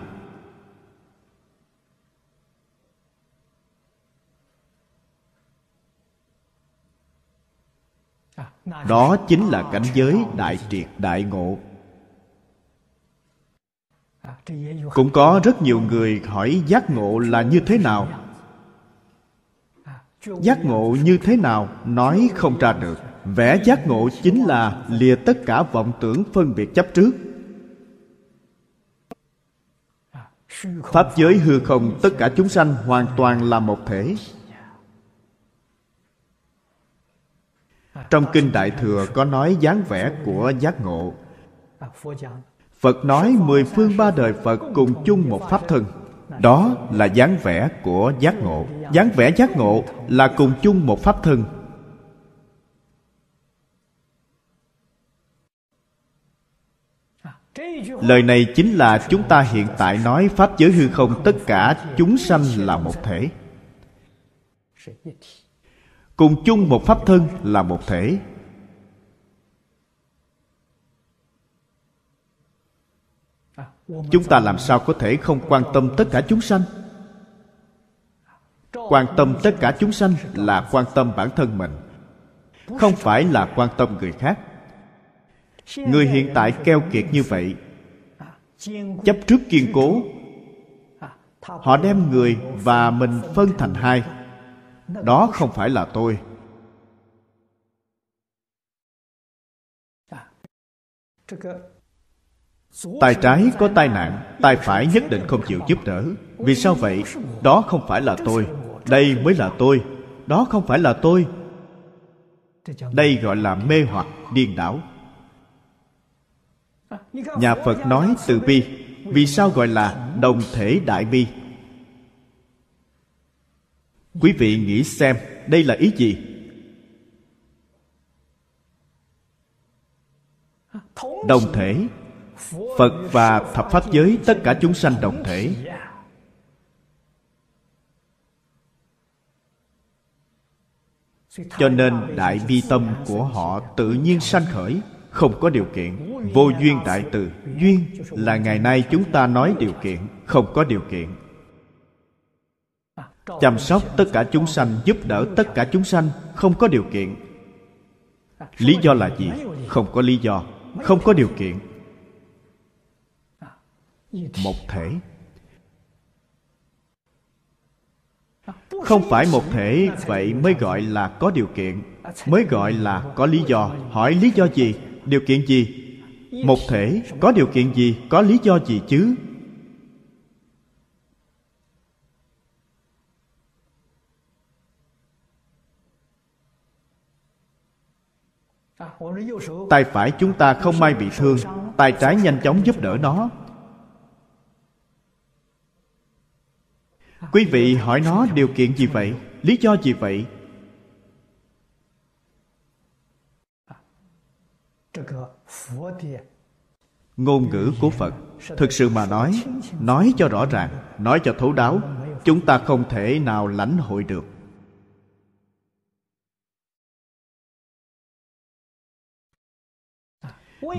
Đó chính là cảnh giới đại triệt, đại ngộ. Cũng có rất nhiều người hỏi giác ngộ là như thế nào giác ngộ như thế nào, nói không ra được. Vẽ giác ngộ chính là lìa tất cả vọng tưởng phân biệt chấp trước. Pháp giới hư không, tất cả chúng sanh hoàn toàn là một thể. Trong kinh đại thừa có nói dáng vẻ của giác ngộ. Phật nói mười phương ba đời phật cùng chung một pháp thân đó là dáng vẻ của giác ngộ. Dáng vẻ giác ngộ là cùng chung một pháp thân. Lời này chính là chúng ta hiện tại nói pháp giới hư không, tất cả chúng sanh là một thể. Cùng chung một pháp thân là một thể. Chúng ta làm sao có thể không quan tâm tất cả chúng sanh? Quan tâm tất cả chúng sanh là quan tâm bản thân mình, không phải là quan tâm người khác. Người hiện tại keo kiệt như vậy, chấp trước kiên cố, họ đem người và mình phân thành hai. Đó không phải là tôi tay trái có tai nạn tay phải nhất định không chịu giúp đỡ. Vì sao vậy? Đó không phải là tôi. Đây mới là tôi. Đó không phải là tôi. Đây gọi là mê hoặc, điên đảo. Nhà phật nói từ bi. Vì sao gọi là đồng thể đại bi? Quý vị nghĩ xem, đây là ý gì? Đồng thể phật và thập pháp giới, tất cả chúng sanh đồng thể. Cho nên đại bi tâm của họ tự nhiên sanh khởi, không có điều kiện, vô duyên đại từ. Duyên là ngày nay chúng ta nói điều kiện, không có điều kiện. Chăm sóc tất cả chúng sanh, giúp đỡ tất cả chúng sanh, không có điều kiện. Lý do là gì? Không có lý do. Không có điều kiện một thể. Không phải một thể vậy mới gọi là có điều kiện. Mới gọi là có lý do. Hỏi lý do gì? Điều kiện gì? Một thể có điều kiện gì? Có lý do gì chứ? Tay phải chúng ta không may bị thương. Tay trái nhanh chóng giúp đỡ nó quý vị hỏi nó điều kiện gì vậy? Lý do gì vậy? Ngôn ngữ của phật, thực sự mà nói nói cho rõ ràng, nói cho thấu đáo, chúng ta không thể nào lãnh hội được.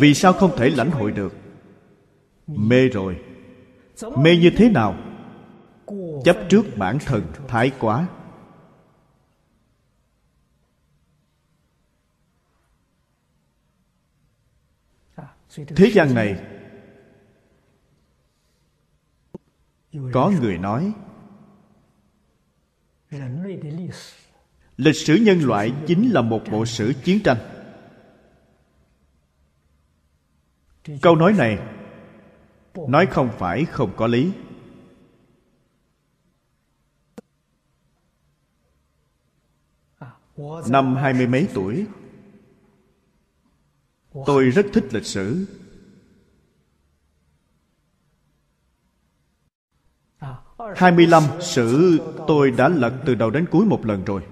Vì sao không thể lãnh hội được? Mê rồi. Mê như thế nào? Chấp trước bản thân thái quá. Thế gian này, có người nói, lịch sử nhân loại chính là một bộ sử chiến tranh. Câu nói này, nói không phải không có lý. Năm hai mươi mấy tuổi. Tôi rất thích lịch sử. Hai mươi lăm sử tôi đã lật từ đầu đến cuối một lần rồi.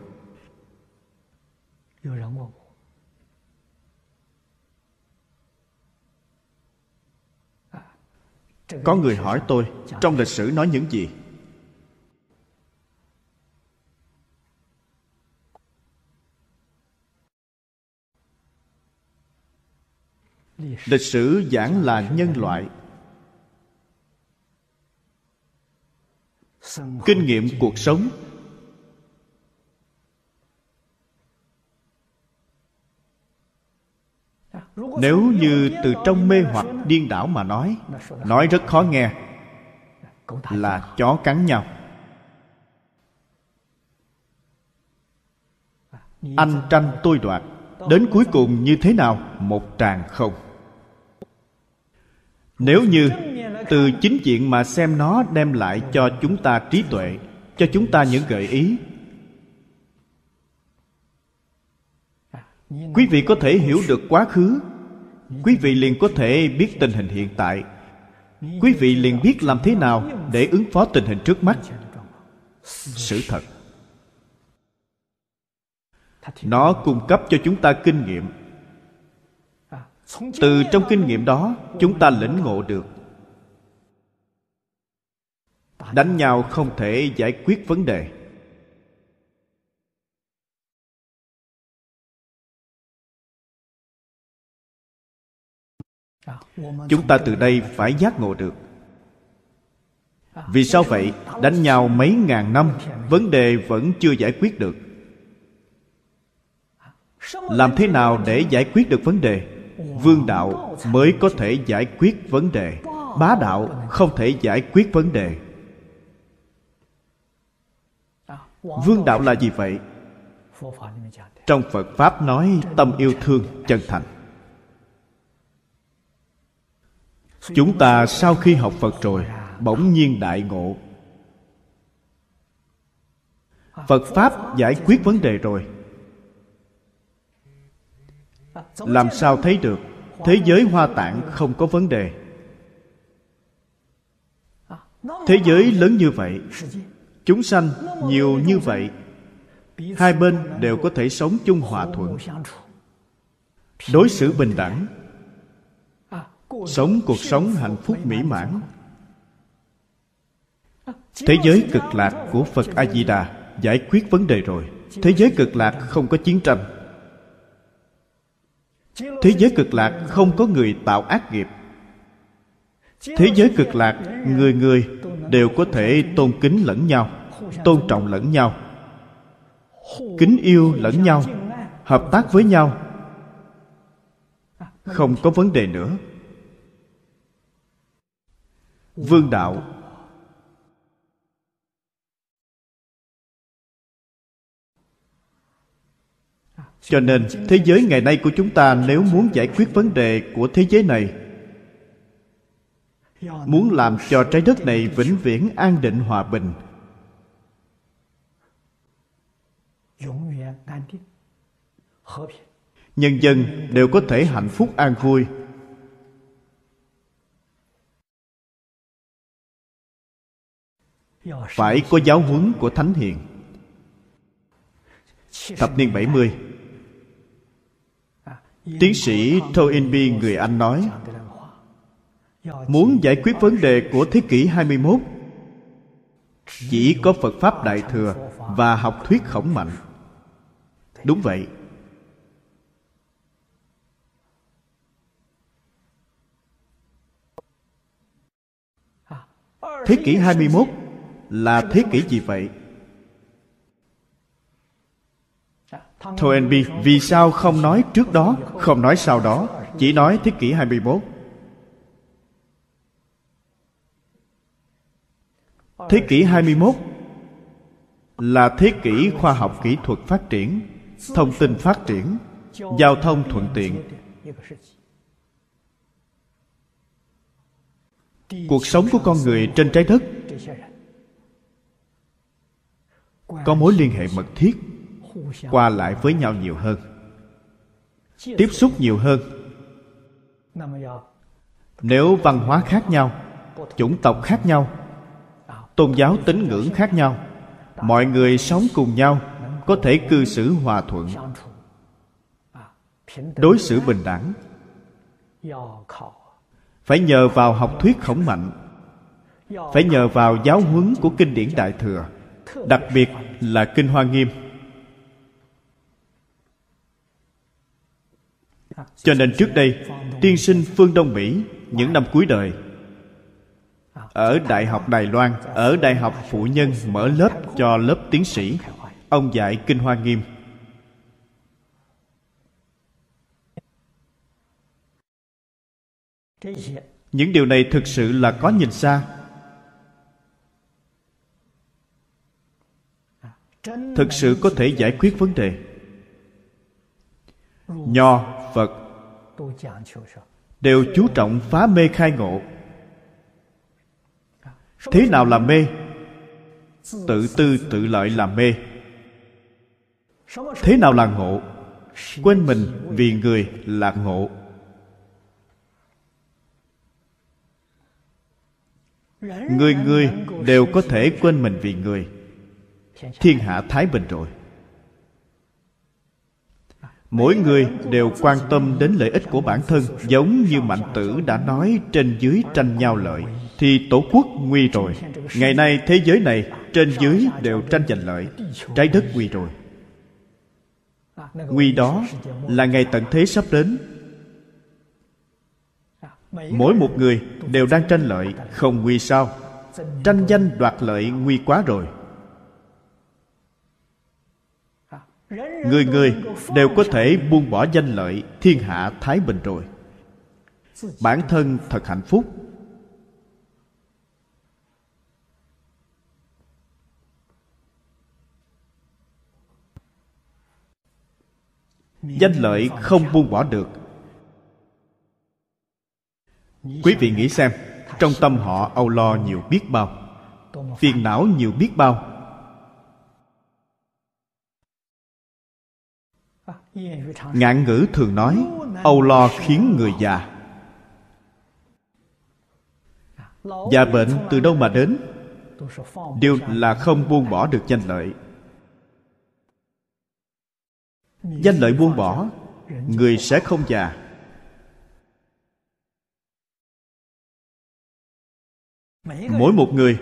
Có người hỏi tôi, trong lịch sử nói những gì? Lịch sử giảng là nhân loại. Kinh nghiệm cuộc sống. Nếu như từ trong mê hoặc điên đảo mà nói nói rất khó nghe, là chó cắn nhau. Anh tranh tôi đoạt, đến cuối cùng như thế nào, một tràng không nếu như từ chính diện mà xem nó đem lại cho chúng ta trí tuệ, cho chúng ta những gợi ý. Quý vị có thể hiểu được quá khứ. Quý vị liền có thể biết tình hình hiện tại. Quý vị liền biết làm thế nào để ứng phó tình hình trước mắt. Sự thật. Nó cung cấp cho chúng ta kinh nghiệm từ trong kinh nghiệm đó, chúng ta lĩnh ngộ được. Đánh nhau không thể giải quyết vấn đề. Chúng ta từ đây phải giác ngộ được. Vì sao vậy? Đánh nhau mấy ngàn năm, vấn đề vẫn chưa giải quyết được. Làm thế nào để giải quyết được vấn đề? Vương đạo mới có thể giải quyết vấn đề. Bá đạo không thể giải quyết vấn đề. Vương đạo là gì vậy? Trong phật pháp nói, tâm yêu thương chân thành. Chúng ta sau khi học phật rồi, bỗng nhiên đại ngộ. Phật pháp giải quyết vấn đề rồi làm sao thấy được? Thế giới hoa tạng không có vấn đề. Thế giới lớn như vậy, chúng sanh nhiều như vậy, hai bên đều có thể sống chung hòa thuận. Đối xử bình đẳng, sống cuộc sống hạnh phúc mỹ mãn. Thế giới cực lạc của phật a di đà giải quyết vấn đề rồi. Thế giới cực lạc không có chiến tranh thế giới cực lạc không có người tạo ác nghiệp. Thế giới cực lạc, người người đều có thể tôn kính lẫn nhau, tôn trọng lẫn nhau, kính yêu lẫn nhau, hợp tác với nhau. Không có vấn đề nữa. Vương đạo cho nên, thế giới ngày nay của chúng ta nếu muốn giải quyết vấn đề của thế giới này, muốn làm cho trái đất này vĩnh viễn an định hòa bình, nhân dân đều có thể hạnh phúc an vui. Phải có giáo huấn của thánh hiền. Thập niên 70 Tiến sĩ Toynbee người Anh nói, Muốn giải quyết vấn đề của thế kỷ 21 Chỉ có Phật Pháp Đại Thừa Và học thuyết khổng mạnh Đúng vậy Thế kỷ 21 là thế kỷ gì vậy? Toynbee vì sao không nói trước đó, không nói sau đó, chỉ nói thế kỷ 21? Thế kỷ 21 là thế kỷ khoa học kỹ thuật phát triển, thông tin phát triển, giao thông thuận tiện. Cuộc sống của con người trên trái đất có mối liên hệ mật thiết qua lại với nhau nhiều hơn. tiếp xúc nhiều hơn. Nếu văn hóa khác nhau chủng tộc khác nhau tôn giáo tín ngưỡng khác nhau mọi người sống cùng nhau có thể cư xử hòa thuận. Đối xử bình đẳng. Phải nhờ vào học thuyết khổng mạnh. Phải nhờ vào giáo huấn của kinh điển đại thừa đặc biệt là kinh hoa nghiêm cho nên trước đây, tiên sinh phương đông mỹ, những năm cuối đời, ở đại học đài loan, ở đại học phụ nhân mở lớp cho lớp tiến sĩ, ông dạy kinh hoa nghiêm. Những điều này thực sự là có nhìn xa. Thực sự có thể giải quyết vấn đề. Nho phật. đều chú trọng phá mê khai ngộ. Thế nào là mê? Tự tư tự lợi là mê. Thế nào là ngộ? Quên mình vì người là ngộ. Người người đều có thể quên mình vì người. Thiên hạ thái bình rồi mỗi người đều quan tâm đến lợi ích của bản thân, giống như mạnh tử đã nói trên dưới tranh nhau lợi, thì tổ quốc nguy rồi. Ngày nay thế giới này trên dưới đều tranh giành lợi, trái đất nguy rồi. Nguy đó là ngày tận thế sắp đến. Mỗi một người đều đang tranh lợi, không nguy sao? Tranh danh đoạt lợi nguy quá rồi. Người người đều có thể buông bỏ danh lợi, thiên hạ, thái bình rồi. Bản thân thật hạnh phúc. Danh lợi không buông bỏ được. Quý vị nghĩ xem, trong tâm họ âu lo nhiều biết bao, phiền não nhiều biết bao ngạn ngữ thường nói, âu lo khiến người già. Già bệnh từ đâu mà đến? Đều là không buông bỏ được danh lợi. Danh lợi buông bỏ, người sẽ không già. Mỗi một người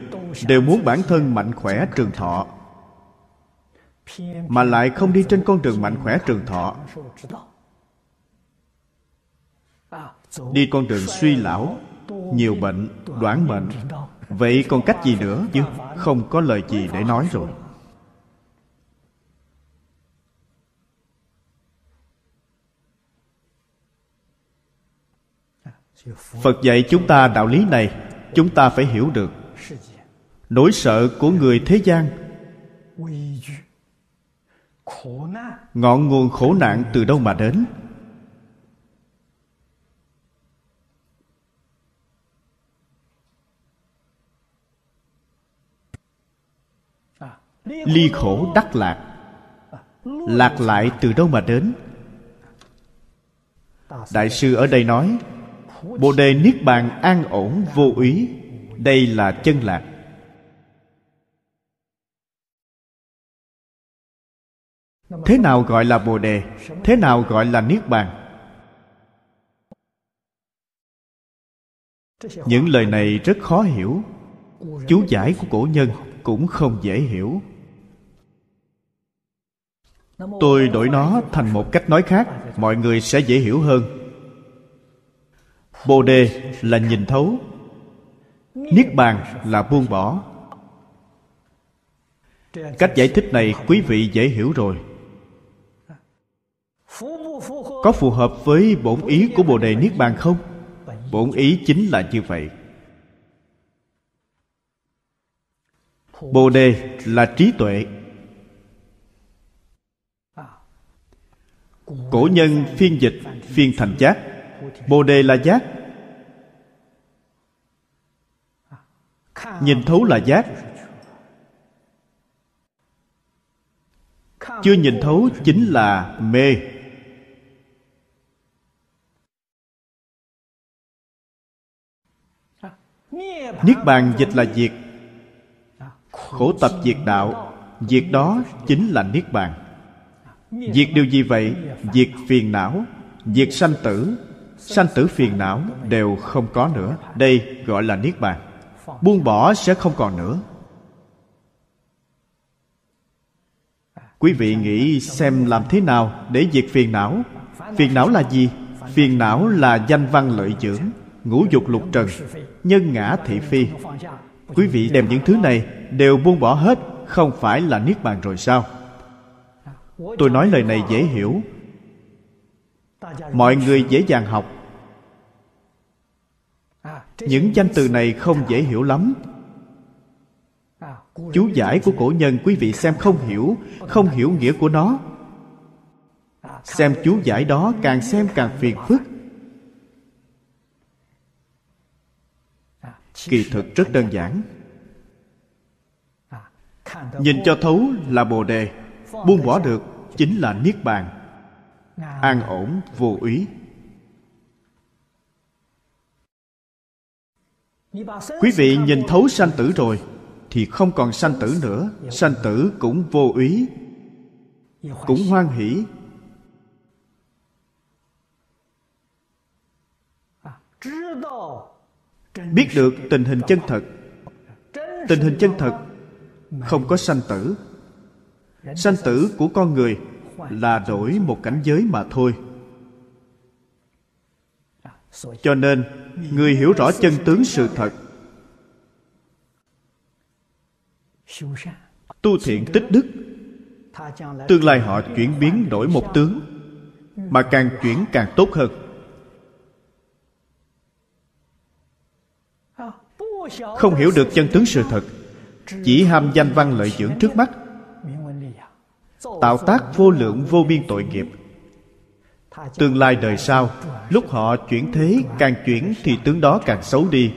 đều muốn bản thân mạnh khỏe trường thọ mà lại không đi trên con đường mạnh khỏe trường thọ. Đi con đường suy lão, nhiều bệnh, đoán mệnh. Vậy còn cách gì nữa? Chứ không có lời gì để nói rồi. Phật dạy chúng ta đạo lý này, chúng ta phải hiểu được. Nỗi sợ của người thế gian ngọn nguồn khổ nạn từ đâu mà đến? Ly khổ đắc lạc. Lạc lại từ đâu mà đến? Đại sư ở đây nói, bồ đề niết bàn an ổn vô úy đây là chân lạc. Thế nào gọi là bồ đề? Thế nào gọi là niết bàn? Những lời này rất khó hiểu. Chú giải của cổ nhân cũng không dễ hiểu. Tôi đổi nó thành một cách nói khác, mọi người sẽ dễ hiểu hơn. Bồ đề là nhìn thấu. Niết bàn là buông bỏ. Cách giải thích này quý vị dễ hiểu rồi có phù hợp với bổn ý của bồ đề niết bàn không? Bổn ý chính là như vậy. Bồ đề là trí tuệ. Cổ nhân phiên dịch, phiên thành giác. Bồ đề là giác. Nhìn thấu là giác. Chưa nhìn thấu chính là mê. Niết bàn dịch là diệt. Khổ tập diệt đạo, diệt đó chính là niết bàn. Diệt điều gì vậy? Diệt phiền não, diệt sanh tử. Sanh tử phiền não đều không có nữa. Đây gọi là niết bàn. Buông bỏ sẽ không còn nữa. Quý vị nghĩ xem làm thế nào để diệt phiền não? Phiền não là gì? Phiền não là danh văn lợi dưỡng ngũ dục lục trần, nhân ngã thị phi. Quý vị đem những thứ này đều buông bỏ hết, không phải là niết bàn rồi sao? Tôi nói lời này dễ hiểu. Mọi người dễ dàng học. Những danh từ này không dễ hiểu lắm. Chú giải của cổ nhân quý vị xem không hiểu không hiểu nghĩa của nó. Xem chú giải đó càng xem càng phiền phức. Kỳ thực rất đơn giản. Nhìn cho thấu là bồ đề, buông bỏ được chính là niết bàn. An ổn, vô úy quý vị nhìn thấu sanh tử rồi, thì không còn sanh tử nữa, sanh tử cũng vô úy cũng hoan hỷ biết được tình hình chân thật. Tình hình chân thật không có sanh tử. Sanh tử của con người là đổi một cảnh giới mà thôi. Cho nên, người hiểu rõ chân tướng sự thật, tu thiện tích đức, tương lai họ chuyển biến đổi một tướng, mà càng chuyển càng tốt hơn. Không hiểu được chân tướng sự thật. Chỉ ham danh văn lợi dưỡng trước mắt. Tạo tác vô lượng vô biên tội nghiệp. Tương lai đời sau, lúc họ chuyển thế, càng chuyển thì tướng đó càng xấu đi.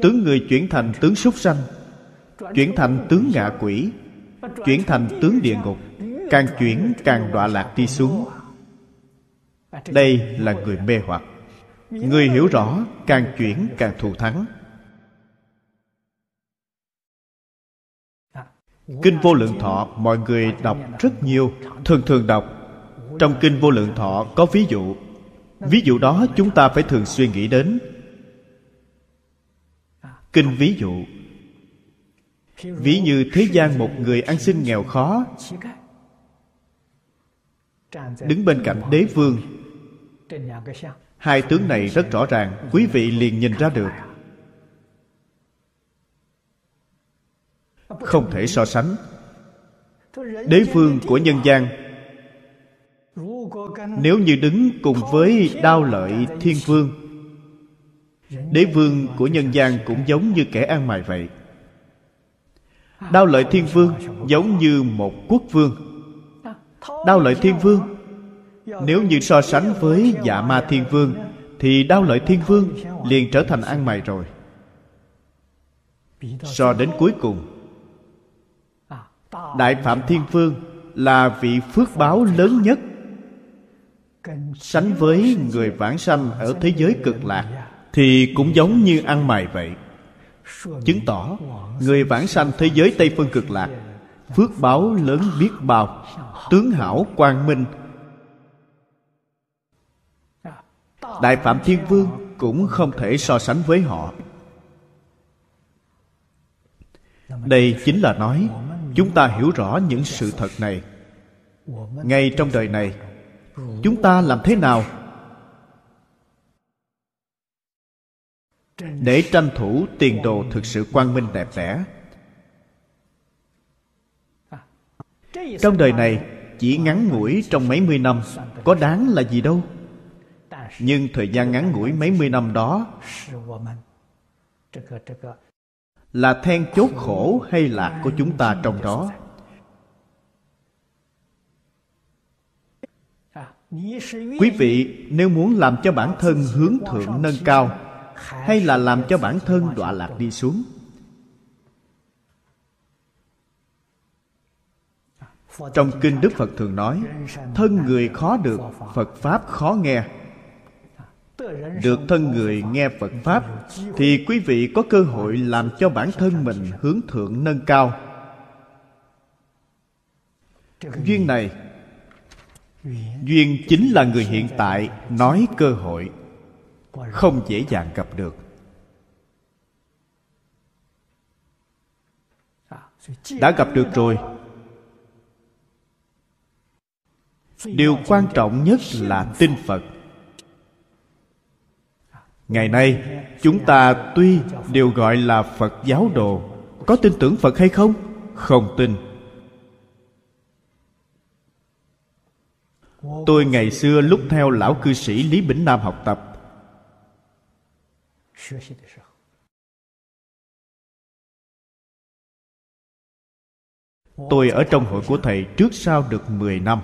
Tướng người chuyển thành tướng súc sanh, chuyển thành tướng ngạ quỷ, chuyển thành tướng địa ngục, càng chuyển càng đọa lạc đi xuống. Đây là người mê hoặc. Người hiểu rõ, càng chuyển càng thù thắng. Kinh vô lượng thọ, mọi người đọc rất nhiều, thường thường đọc. Trong kinh vô lượng thọ có ví dụ. Ví dụ đó chúng ta phải thường suy nghĩ đến. Kinh ví dụ. Ví như thế gian một người ăn xin nghèo khó. Đứng bên cạnh đế vương. Hai tướng này rất rõ ràng, quý vị liền nhìn ra được. Không thể so sánh. Đế vương của nhân gian, nếu như đứng cùng với đao lợi thiên vương, đế vương của nhân gian cũng giống như kẻ ăn mày vậy. Đao lợi thiên vương giống như một quốc vương. Đao lợi thiên vương, nếu như so sánh với dạ ma thiên vương, thì đao lợi thiên vương liền trở thành ăn mày rồi. So đến cuối cùng đại phạm thiên vương là vị phước báo lớn nhất. Sánh với người vãng sanh ở thế giới cực lạc thì cũng giống như ăn mày vậy. Chứng tỏ người vãng sanh thế giới tây phương cực lạc phước báo lớn biết bao, tướng hảo quang minh. Đại phạm thiên vương cũng không thể so sánh với họ. Đây chính là nói chúng ta hiểu rõ những sự thật này. Ngay trong đời này, chúng ta làm thế nào để tranh thủ tiền đồ thực sự quang minh đẹp đẽ? Trong đời này, chỉ ngắn ngủi trong mấy mươi năm có đáng là gì đâu. Nhưng thời gian ngắn ngủi mấy mươi năm đó là then chốt khổ hay lạc của chúng ta trong đó? Quý vị, nếu muốn làm cho bản thân hướng thượng nâng cao, hay là làm cho bản thân đọa lạc đi xuống? Trong kinh đức phật thường nói, thân người khó được, phật pháp khó nghe được thân người nghe phật pháp, thì quý vị có cơ hội làm cho bản thân mình hướng thượng nâng cao. Duyên này, duyên chính là người hiện tại nói cơ hội, không dễ dàng gặp được. Đã gặp được rồi. Điều quan trọng nhất là tin phật ngày nay, chúng ta tuy đều gọi là phật giáo đồ, có tin tưởng phật hay không? Không tin. Tôi ngày xưa lúc theo lão cư sĩ lý bỉnh nam học tập. Tôi ở trong hội của thầy trước sau được 10 năm.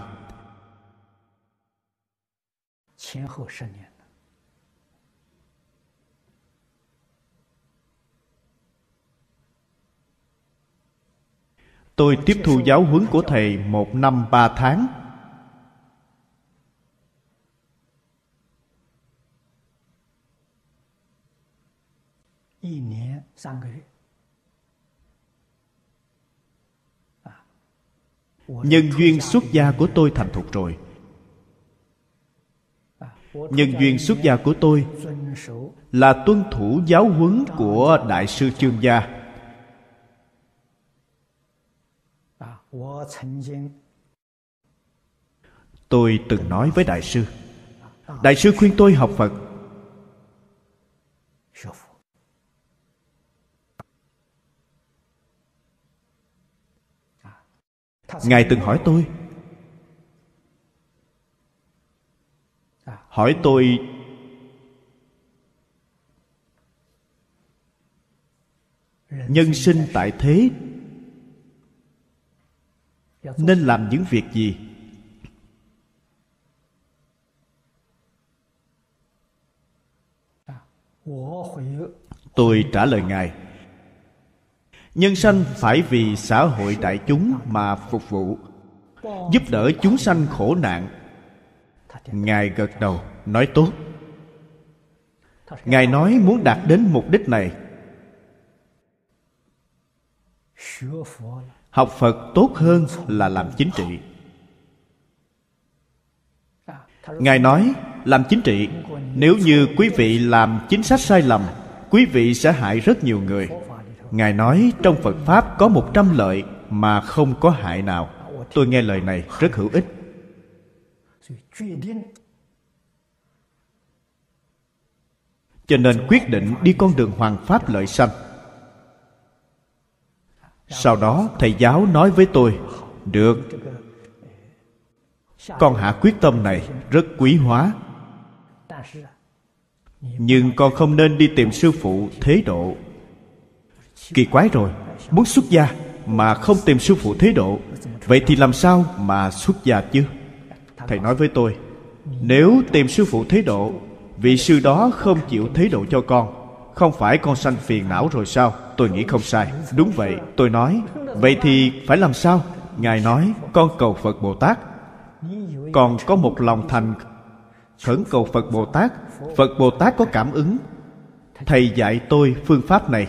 Tôi tiếp thu giáo huấn của thầy một năm ba tháng. Nhân duyên xuất gia của tôi thành thục rồi. Nhân duyên xuất gia của tôi là tuân thủ giáo huấn của đại sư chương gia tôi từng nói với đại sư. Đại sư khuyên tôi học phật. Ngài từng hỏi tôi. Hỏi tôi. Nhân sinh tại thế nên làm những việc gì? Tôi trả lời ngài. Nhân sanh phải vì xã hội đại chúng mà phục vụ giúp đỡ chúng sanh khổ nạn. Ngài gật đầu nói tốt. Ngài nói muốn đạt đến mục đích này học phật tốt hơn là làm chính trị. Ngài nói, làm chính trị, nếu như quý vị làm chính sách sai lầm, quý vị sẽ hại rất nhiều người. Ngài nói, trong phật pháp có một trăm lợi mà không có hại nào. Tôi nghe lời này rất hữu ích. Cho nên quyết định đi con đường hoàng pháp lợi sanh sau đó thầy giáo nói với tôi, được. Con hạ quyết tâm này rất quý hóa. Nhưng con không nên đi tìm sư phụ thế độ. Kỳ quái rồi, muốn xuất gia mà không tìm sư phụ thế độ, vậy thì làm sao mà xuất gia chứ? Thầy nói với tôi, nếu tìm sư phụ thế độ, vị sư đó không chịu thế độ cho con không phải con sanh phiền não rồi sao? Tôi nghĩ không sai. Đúng vậy, tôi nói. Vậy thì phải làm sao? Ngài nói, con cầu phật bồ tát. Còn có một lòng thành khẩn cầu phật bồ tát. Phật bồ tát có cảm ứng. Thầy dạy tôi phương pháp này.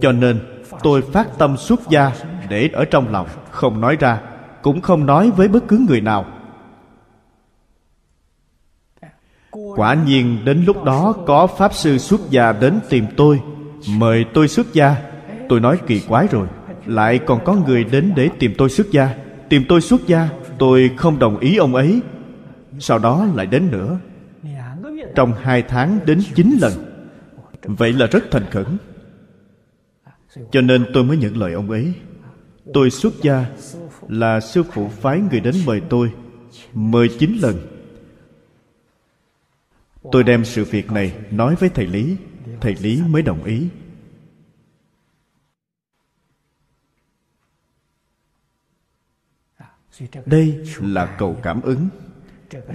Cho nên, tôi phát tâm xuất gia để ở trong lòng. Không nói ra, cũng không nói với bất cứ người nào. Quả nhiên, đến lúc đó có pháp sư xuất gia đến tìm tôi. Mời tôi xuất gia. Tôi nói kỳ quái rồi. Lại còn có người đến để tìm tôi xuất gia. Tìm tôi xuất gia, tôi không đồng ý ông ấy. Sau đó lại đến nữa. Trong hai tháng đến chín lần. Vậy là rất thành khẩn. Cho nên tôi mới nhận lời ông ấy. Tôi xuất gia là sư phụ phái người đến mời tôi. Mời chín lần tôi đem sự việc này nói với thầy lý. Thầy lý mới đồng ý. Đây là cầu cảm ứng.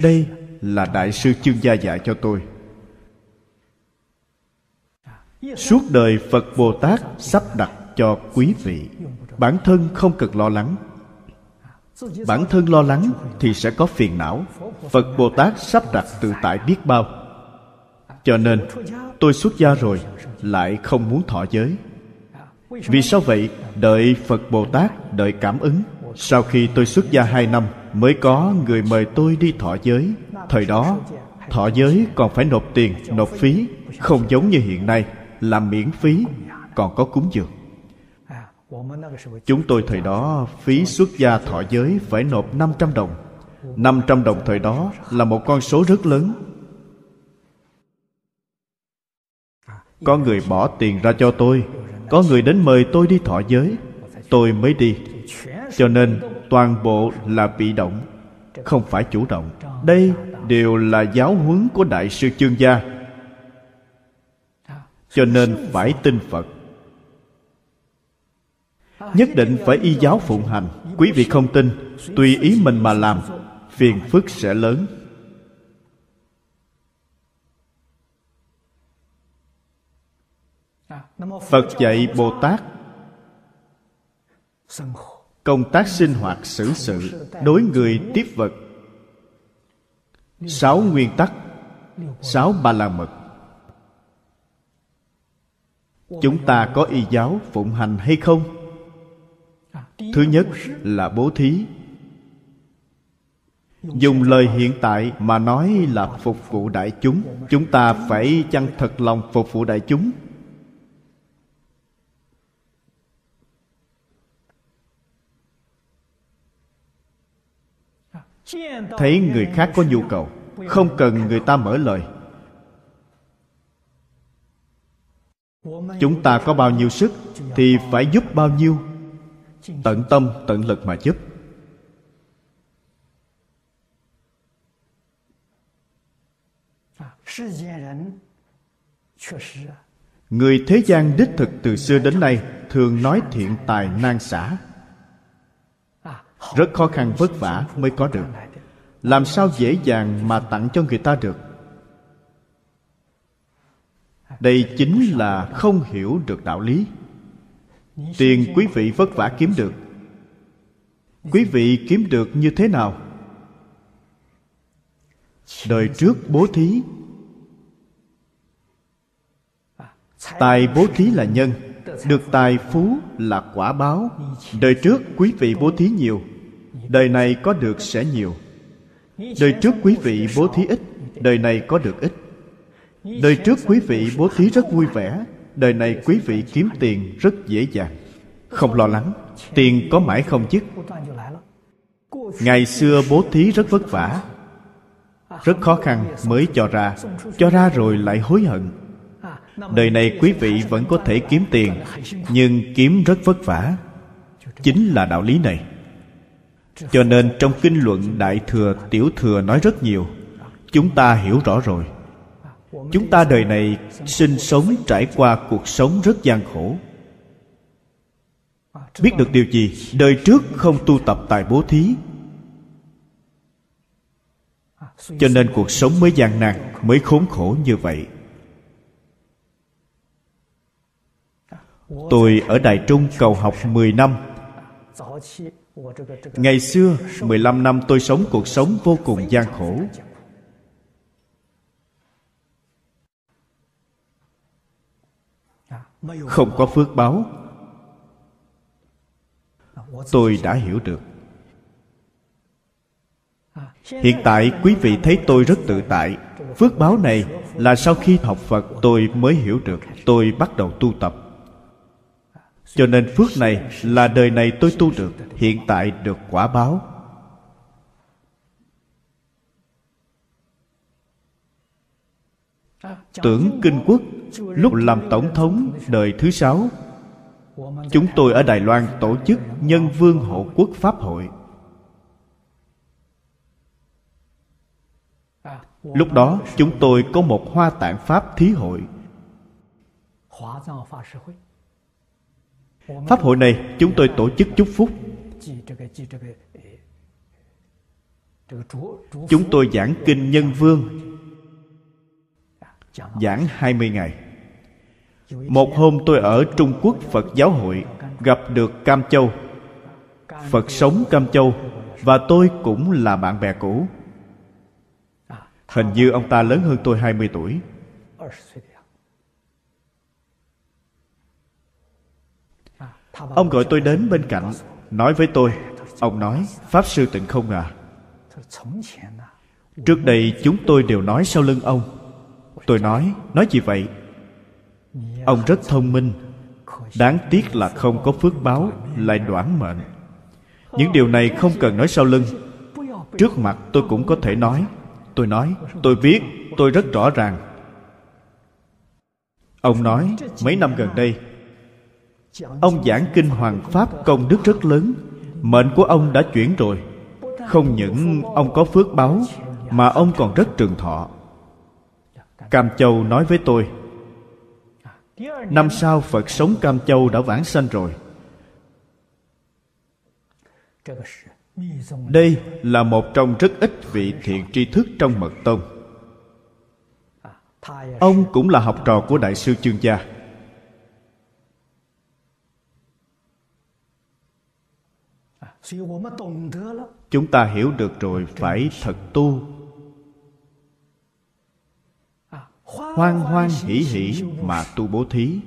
Đây là đại sư chương gia dạy cho tôi. Suốt đời phật bồ tát sắp đặt cho quý vị, bản thân không cần lo lắng. Bản thân lo lắng thì sẽ có phiền não. Phật bồ tát sắp đặt tự tại biết bao cho nên, tôi xuất gia rồi, lại không muốn thọ giới. Vì sao vậy? Đợi phật bồ tát, đợi cảm ứng. Sau khi tôi xuất gia hai năm, mới có người mời tôi đi thọ giới. Thời đó, thọ giới còn phải nộp tiền, nộp phí, không giống như hiện nay là miễn phí, còn có cúng dường. Chúng tôi thời đó, phí xuất gia thọ giới phải nộp 500 đồng. 500 đồng thời đó là một con số rất lớn. Có người bỏ tiền ra cho tôi. Có người đến mời tôi đi thọ giới. Tôi mới đi. Cho nên toàn bộ là bị động. Không phải chủ động. Đây đều là giáo huấn của đại sư chương gia. Cho nên phải tin phật. Nhất định phải y giáo phụng hành. Quý vị không tin. Tùy ý mình mà làm, phiền phức sẽ lớn. Phật dạy bồ tát công tác sinh hoạt xử sự, đối người tiếp vật. Sáu nguyên tắc, sáu ba la mật. Chúng ta có y giáo phụng hành hay không? Thứ nhất là bố thí. Dùng lời hiện tại mà nói là phục vụ đại chúng. Chúng ta phải chăng thật lòng phục vụ đại chúng? Thấy người khác có nhu cầu, không cần người ta mở lời. Chúng ta có bao nhiêu sức thì phải giúp bao nhiêu. Tận tâm, tận lực mà giúp. Người thế gian đích thực từ xưa đến nay thường nói thiện tài nan xả rất khó khăn vất vả mới có được. Làm sao dễ dàng mà tặng cho người ta được? Đây chính là không hiểu được đạo lý. Tiền quý vị vất vả kiếm được. Quý vị kiếm được như thế nào? Đời trước bố thí. Tài bố thí là nhân, được tài phú là quả báo. Đời trước quý vị bố thí nhiều đời này có được sẽ nhiều. Đời trước quý vị bố thí ít, đời này có được ít. Đời trước quý vị bố thí rất vui vẻ, đời này quý vị kiếm tiền rất dễ dàng. Không lo lắng, tiền có mãi không dứt. Ngày xưa bố thí rất vất vả, rất khó khăn mới cho ra cho ra rồi lại hối hận. Đời này quý vị vẫn có thể kiếm tiền, nhưng kiếm rất vất vả. Chính là đạo lý này cho nên trong kinh luận đại thừa tiểu thừa nói rất nhiều. Chúng ta hiểu rõ rồi. Chúng ta đời này sinh sống, trải qua cuộc sống rất gian khổ. Biết được điều gì? Đời trước không tu tập tài bố thí. Cho nên cuộc sống mới gian nan, mới khốn khổ như vậy. Tôi ở Đài Trung cầu học 10 năm. Ngày xưa 15 năm tôi sống cuộc sống vô cùng gian khổ. Không có phước báo. Tôi đã hiểu được. Hiện tại, quý vị thấy tôi rất tự tại. Phước báo này là sau khi học Phật, tôi mới hiểu được. Tôi bắt đầu tu tập cho nên phước này là đời này tôi tu được, hiện tại được quả báo. Tưởng kinh quốc, lúc làm tổng thống đời thứ sáu, chúng tôi ở đài loan tổ chức nhân vương hộ quốc pháp hội. Lúc đó, chúng tôi có một hoa tạng pháp thí hội pháp hội này chúng tôi tổ chức chúc phúc. Chúng tôi giảng kinh nhân vương. Giảng 20 ngày. Một hôm tôi ở Trung Quốc Phật giáo hội gặp được Cam Châu. Phật sống Cam Châu và tôi cũng là bạn bè cũ. Hình như ông ta lớn hơn tôi 20 tuổi. Ông gọi tôi đến bên cạnh, nói với tôi. Ông nói, pháp sư tịnh không à. Trước đây chúng tôi đều nói sau lưng ông. Tôi nói nói gì vậy? Ông rất thông minh. Đáng tiếc là không có phước báo, lại đoản mệnh. Những điều này không cần nói sau lưng. Trước mặt tôi cũng có thể nói. Tôi nói, tôi biết, tôi rất rõ ràng. Ông nói, mấy năm gần đây ông giảng kinh hoàng pháp công đức rất lớn. Mệnh của ông đã chuyển rồi. Không những ông có phước báo, mà ông còn rất trường thọ. Cam châu nói với tôi, năm sau phật sống cam châu đã vãng sanh rồi. Đây là một trong rất ít vị thiện tri thức trong mật tông. Ông cũng là học trò của đại sư chương gia. Chúng ta hiểu được rồi phải thật tu. Hoan hoan hỷ hỷ mà tu bố thí.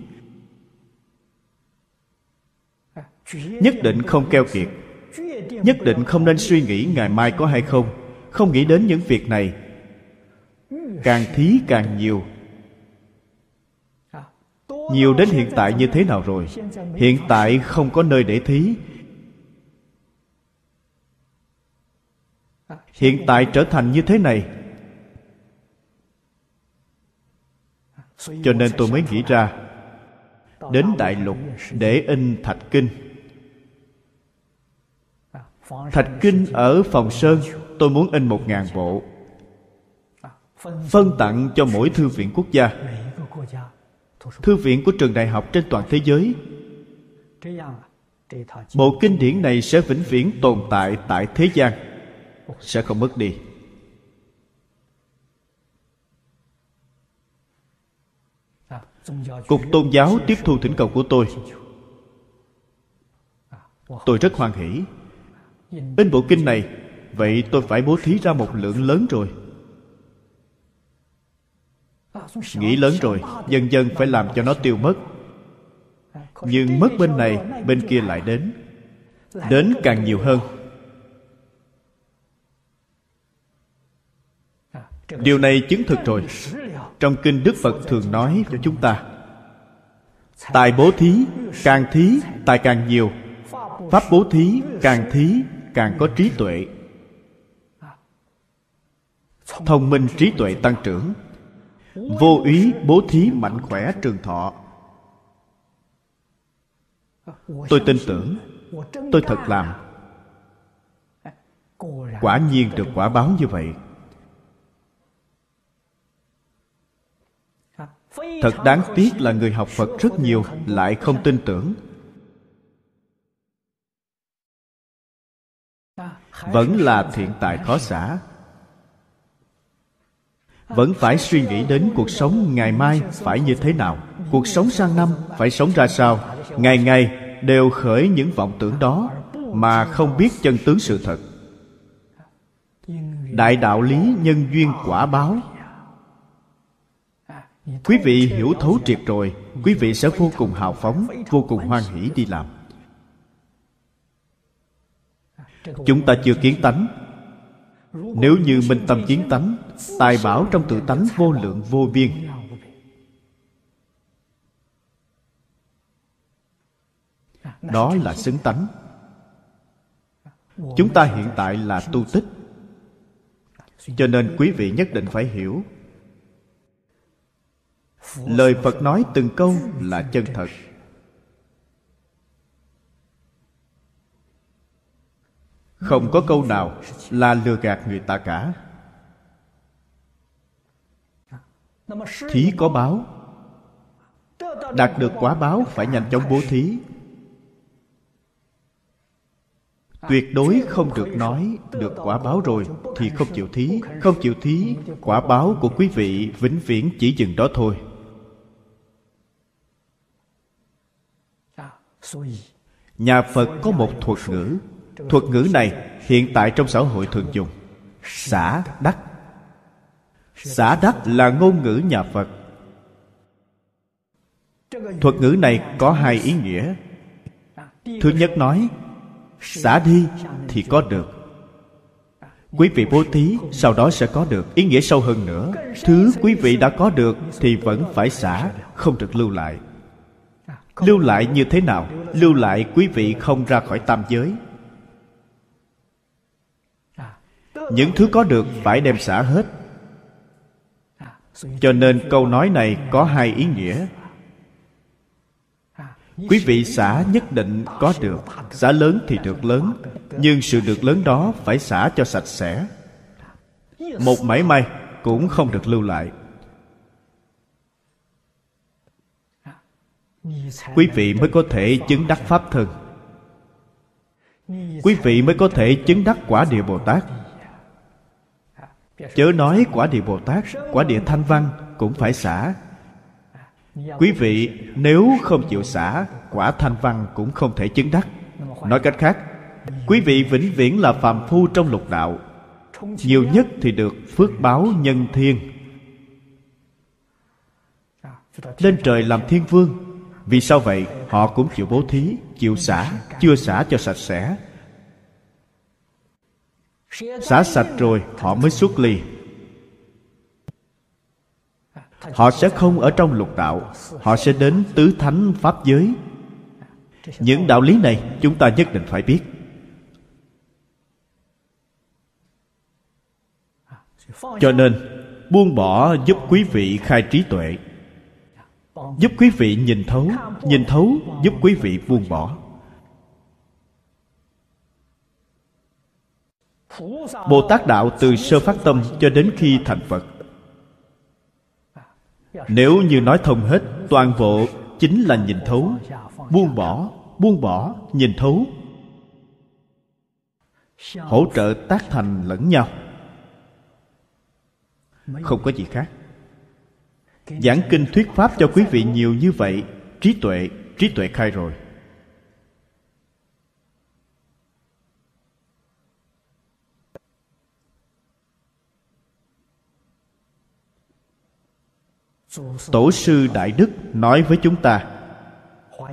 Nhất định không keo kiệt. nhất định không nên suy nghĩ ngày mai có hay không. Không nghĩ đến những việc này. Càng thí càng nhiều. Nhiều đến hiện tại như thế nào rồi? Hiện tại không có nơi để thí hiện tại trở thành như thế này. Cho nên tôi mới nghĩ ra, đến đại lục để in thạch kinh. Thạch kinh ở phòng sơn, tôi muốn in một ngàn bộ. Phân tặng cho mỗi thư viện quốc gia. Thư viện của trường đại học trên toàn thế giới. Bộ kinh điển này sẽ vĩnh viễn tồn tại tại thế gian sẽ không mất đi. Cục tôn giáo tiếp thu thỉnh cầu của tôi. Tôi rất hoan hỷ. In bộ kinh này, vậy tôi phải bố thí ra một lượng lớn rồi. Nghĩ lớn rồi, dần dần phải làm cho nó tiêu mất. Nhưng mất bên này, bên kia lại đến. Đến càng nhiều hơn. Điều này chứng thực rồi. Trong kinh đức phật thường nói cho chúng ta, tài bố thí càng thí, tài càng nhiều. Pháp bố thí càng thí, càng có trí tuệ. Thông minh trí tuệ tăng trưởng, vô úy bố thí mạnh khỏe trường thọ. Tôi tin tưởng, tôi thật làm. Quả nhiên được quả báo như vậy. Thật đáng tiếc là người học phật rất nhiều, lại không tin tưởng. Vẫn là thiện tài khó xả. Vẫn phải suy nghĩ đến cuộc sống ngày mai phải như thế nào, cuộc sống sang năm phải sống ra sao. Ngày ngày đều khởi những vọng tưởng đó mà không biết chân tướng sự thật. Đại đạo lý nhân duyên quả báo quý vị hiểu thấu triệt rồi, quý vị sẽ vô cùng hào phóng, vô cùng hoan hỷ đi làm. Chúng ta chưa kiến tánh. Nếu như minh tâm kiến tánh, tài bảo trong tự tánh vô lượng, vô biên. Đó là xứng tánh. Chúng ta hiện tại là tu tích. Cho nên quý vị nhất định phải hiểu lời phật nói từng câu là chân thật. Không có câu nào là lừa gạt người ta cả. Thí có báo. Đạt được quả báo phải nhanh chóng bố thí. Tuyệt đối không được nói được quả báo rồi thì không chịu thí, không chịu thí, quả báo của quý vị vĩnh viễn chỉ dừng đó thôi. Nhà phật có một thuật ngữ. Thuật ngữ này hiện tại trong xã hội thường dùng. Xả đắc. Xả đắc là ngôn ngữ nhà phật. Thuật ngữ này có hai ý nghĩa. Thứ nhất nói, xả đi thì có được. Quý vị bố thí, sau đó sẽ có được. Ý nghĩa sâu hơn nữa, thứ quý vị đã có được thì vẫn phải xả, không được lưu lại lưu lại như thế nào? Lưu lại quý vị không ra khỏi tam giới. Những thứ có được phải đem xả hết. Cho nên câu nói này có hai ý nghĩa. Quý vị xả nhất định có được xả lớn thì được lớn nhưng sự được lớn đó phải xả cho sạch sẽ. Một mảy may cũng không được lưu lại quý vị mới có thể chứng đắc pháp thân. Quý vị mới có thể chứng đắc quả địa bồ tát. Chớ nói quả địa bồ tát, quả địa thanh văn cũng phải xả. Quý vị nếu không chịu xả, quả thanh văn cũng không thể chứng đắc. Nói cách khác, quý vị vĩnh viễn là phàm phu trong lục đạo. Nhiều nhất thì được phước báo nhân thiên. Lên trời làm thiên vương vì sao vậy? Họ cũng chịu bố thí, chịu xả, chưa xả cho sạch sẽ. Xả sạch rồi, họ mới xuất ly. Họ sẽ không ở trong lục đạo, họ sẽ đến tứ thánh pháp giới. Những đạo lý này chúng ta nhất định phải biết. Cho nên, buông bỏ giúp quý vị khai trí tuệ giúp quý vị nhìn thấu nhìn thấu, giúp quý vị buông bỏ. Bồ tát đạo từ sơ phát tâm cho đến khi thành phật. Nếu như nói thông hết, toàn bộ chính là nhìn thấu, buông bỏ buông bỏ, nhìn thấu. Hỗ trợ tác thành lẫn nhau. Không có gì khác giảng kinh thuyết pháp cho quý vị nhiều như vậy, trí tuệ trí tuệ khai rồi. Tổ sư đại đức nói với chúng ta,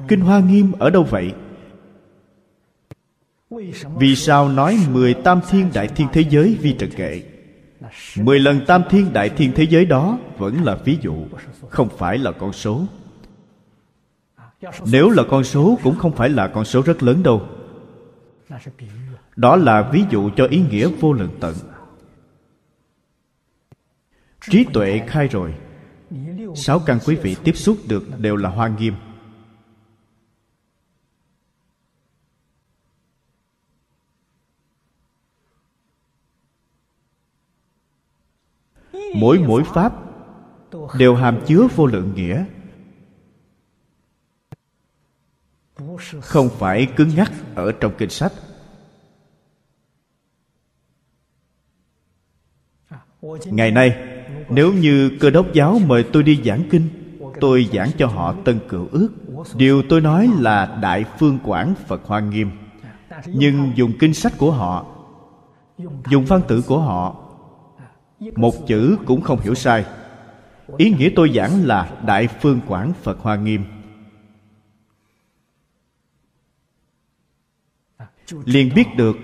kinh hoa nghiêm ở đâu vậy? Vì sao nói mười tam thiên đại thiên thế giới vi trần kệ? Mười lần tam thiên đại thiên thế giới đó vẫn là ví dụ, không phải là con số. Nếu là con số cũng không phải là con số rất lớn đâu. Đó là ví dụ cho ý nghĩa vô lượng tận. Trí tuệ khai rồi. Sáu căn quý vị tiếp xúc được đều là hoa nghiêm. Mỗi mỗi pháp đều hàm chứa vô lượng nghĩa. Không phải cứng nhắc ở trong kinh sách. Ngày nay, nếu như cơ đốc giáo mời tôi đi giảng kinh, tôi giảng cho họ tân cựu ước. Điều tôi nói là đại phương quảng phật hoa nghiêm. Nhưng dùng kinh sách của họ, dùng văn tự của họ một chữ cũng không hiểu sai. Ý nghĩa tôi giảng là đại phương quảng phật hoa nghiêm. Liền biết được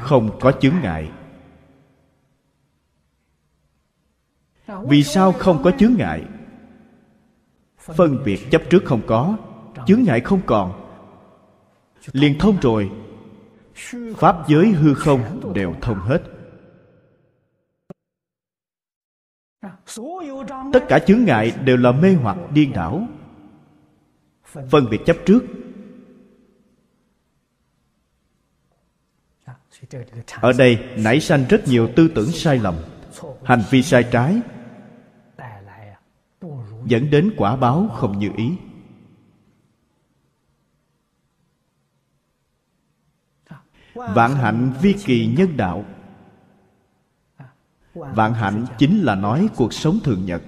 không có chướng ngại. Vì sao không có chướng ngại? Phân biệt chấp trước không có, chướng ngại không còn. Liền thông rồi. Pháp giới hư không đều thông hết. Tất cả chướng ngại đều là mê hoặc điên đảo. Phân biệt chấp trước. Ở đây nảy sanh rất nhiều tư tưởng sai lầm, hành vi sai trái, dẫn đến quả báo không như ý. Vạn hạnh vi kỳ nhân đạo vạn hạnh chính là nói cuộc sống thường nhật.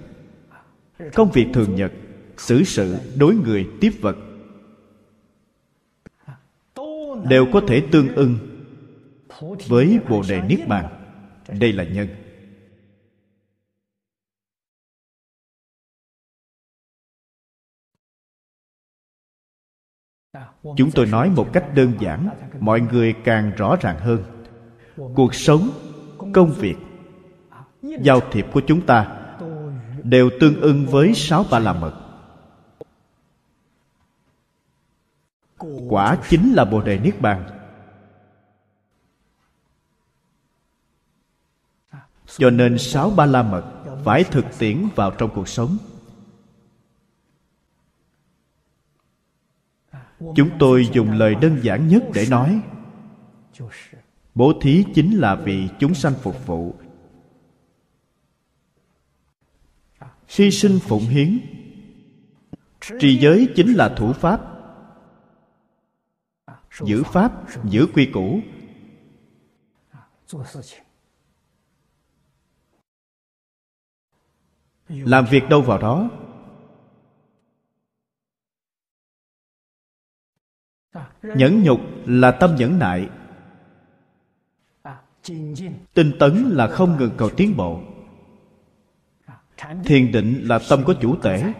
Công việc thường nhật, xử sự đối người tiếp vật. Đều có thể tương ưng với bồ đề niết bàn. Đây là nhân. Chúng tôi nói một cách đơn giản, mọi người càng rõ ràng hơn. Cuộc sống, công việc giao thiệp của chúng ta đều tương ưng với sáu ba la mật quả chính là bồ đề niết bàn. Cho nên sáu ba la mật phải thực tiễn vào trong cuộc sống. Chúng tôi dùng lời đơn giản nhất để nói bố thí chính là vì chúng sanh phục vụ hy sinh phụng hiến. Trì giới chính là thủ pháp. Giữ pháp, giữ quy củ. Làm việc đâu vào đó. Nhẫn nhục là tâm nhẫn nại. Tinh tấn là không ngừng cầu tiến bộ thiền định là tâm có chủ tể.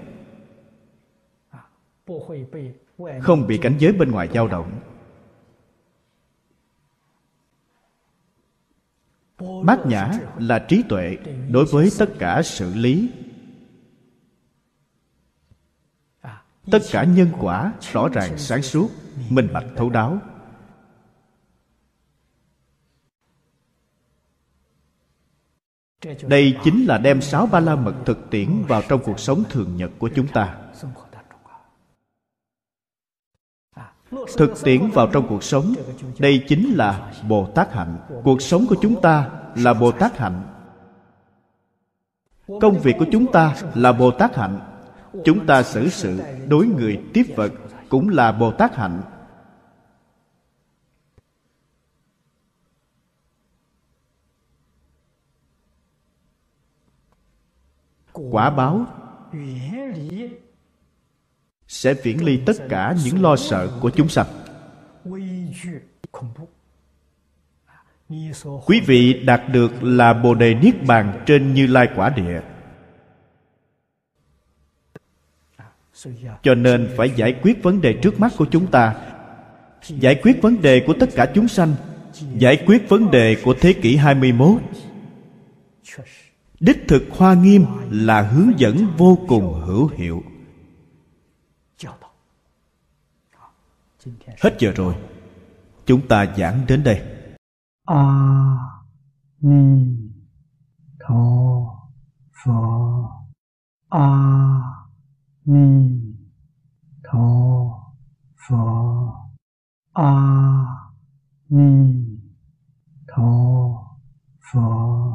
Không bị cảnh giới bên ngoài dao động. Bát nhã là trí tuệ đối với tất cả sự lý. Tất cả nhân quả rõ ràng sáng suốt, minh bạch, thấu đáo. Đây chính là đem sáu ba la mật thực tiễn vào trong cuộc sống thường nhật của chúng ta. Thực tiễn vào trong cuộc sống, đây chính là bồ tát hạnh. Cuộc sống của chúng ta là bồ tát hạnh. Công việc của chúng ta là bồ tát hạnh. Chúng ta xử sự đối người tiếp vật cũng là bồ tát hạnh. Quả báo sẽ viễn ly tất cả những lo sợ của chúng sanh. Quý vị đạt được là bồ đề niết bàn trên như lai quả địa. Cho nên phải giải quyết vấn đề trước mắt của chúng ta giải quyết vấn đề của tất cả chúng sanh giải quyết vấn đề của thế kỷ 21 đích thực hoa nghiêm là hướng dẫn vô cùng hữu hiệu. Hết giờ rồi. Chúng ta giảng đến đây. A ni tho pho, a ni tho pho, a ni tho pho.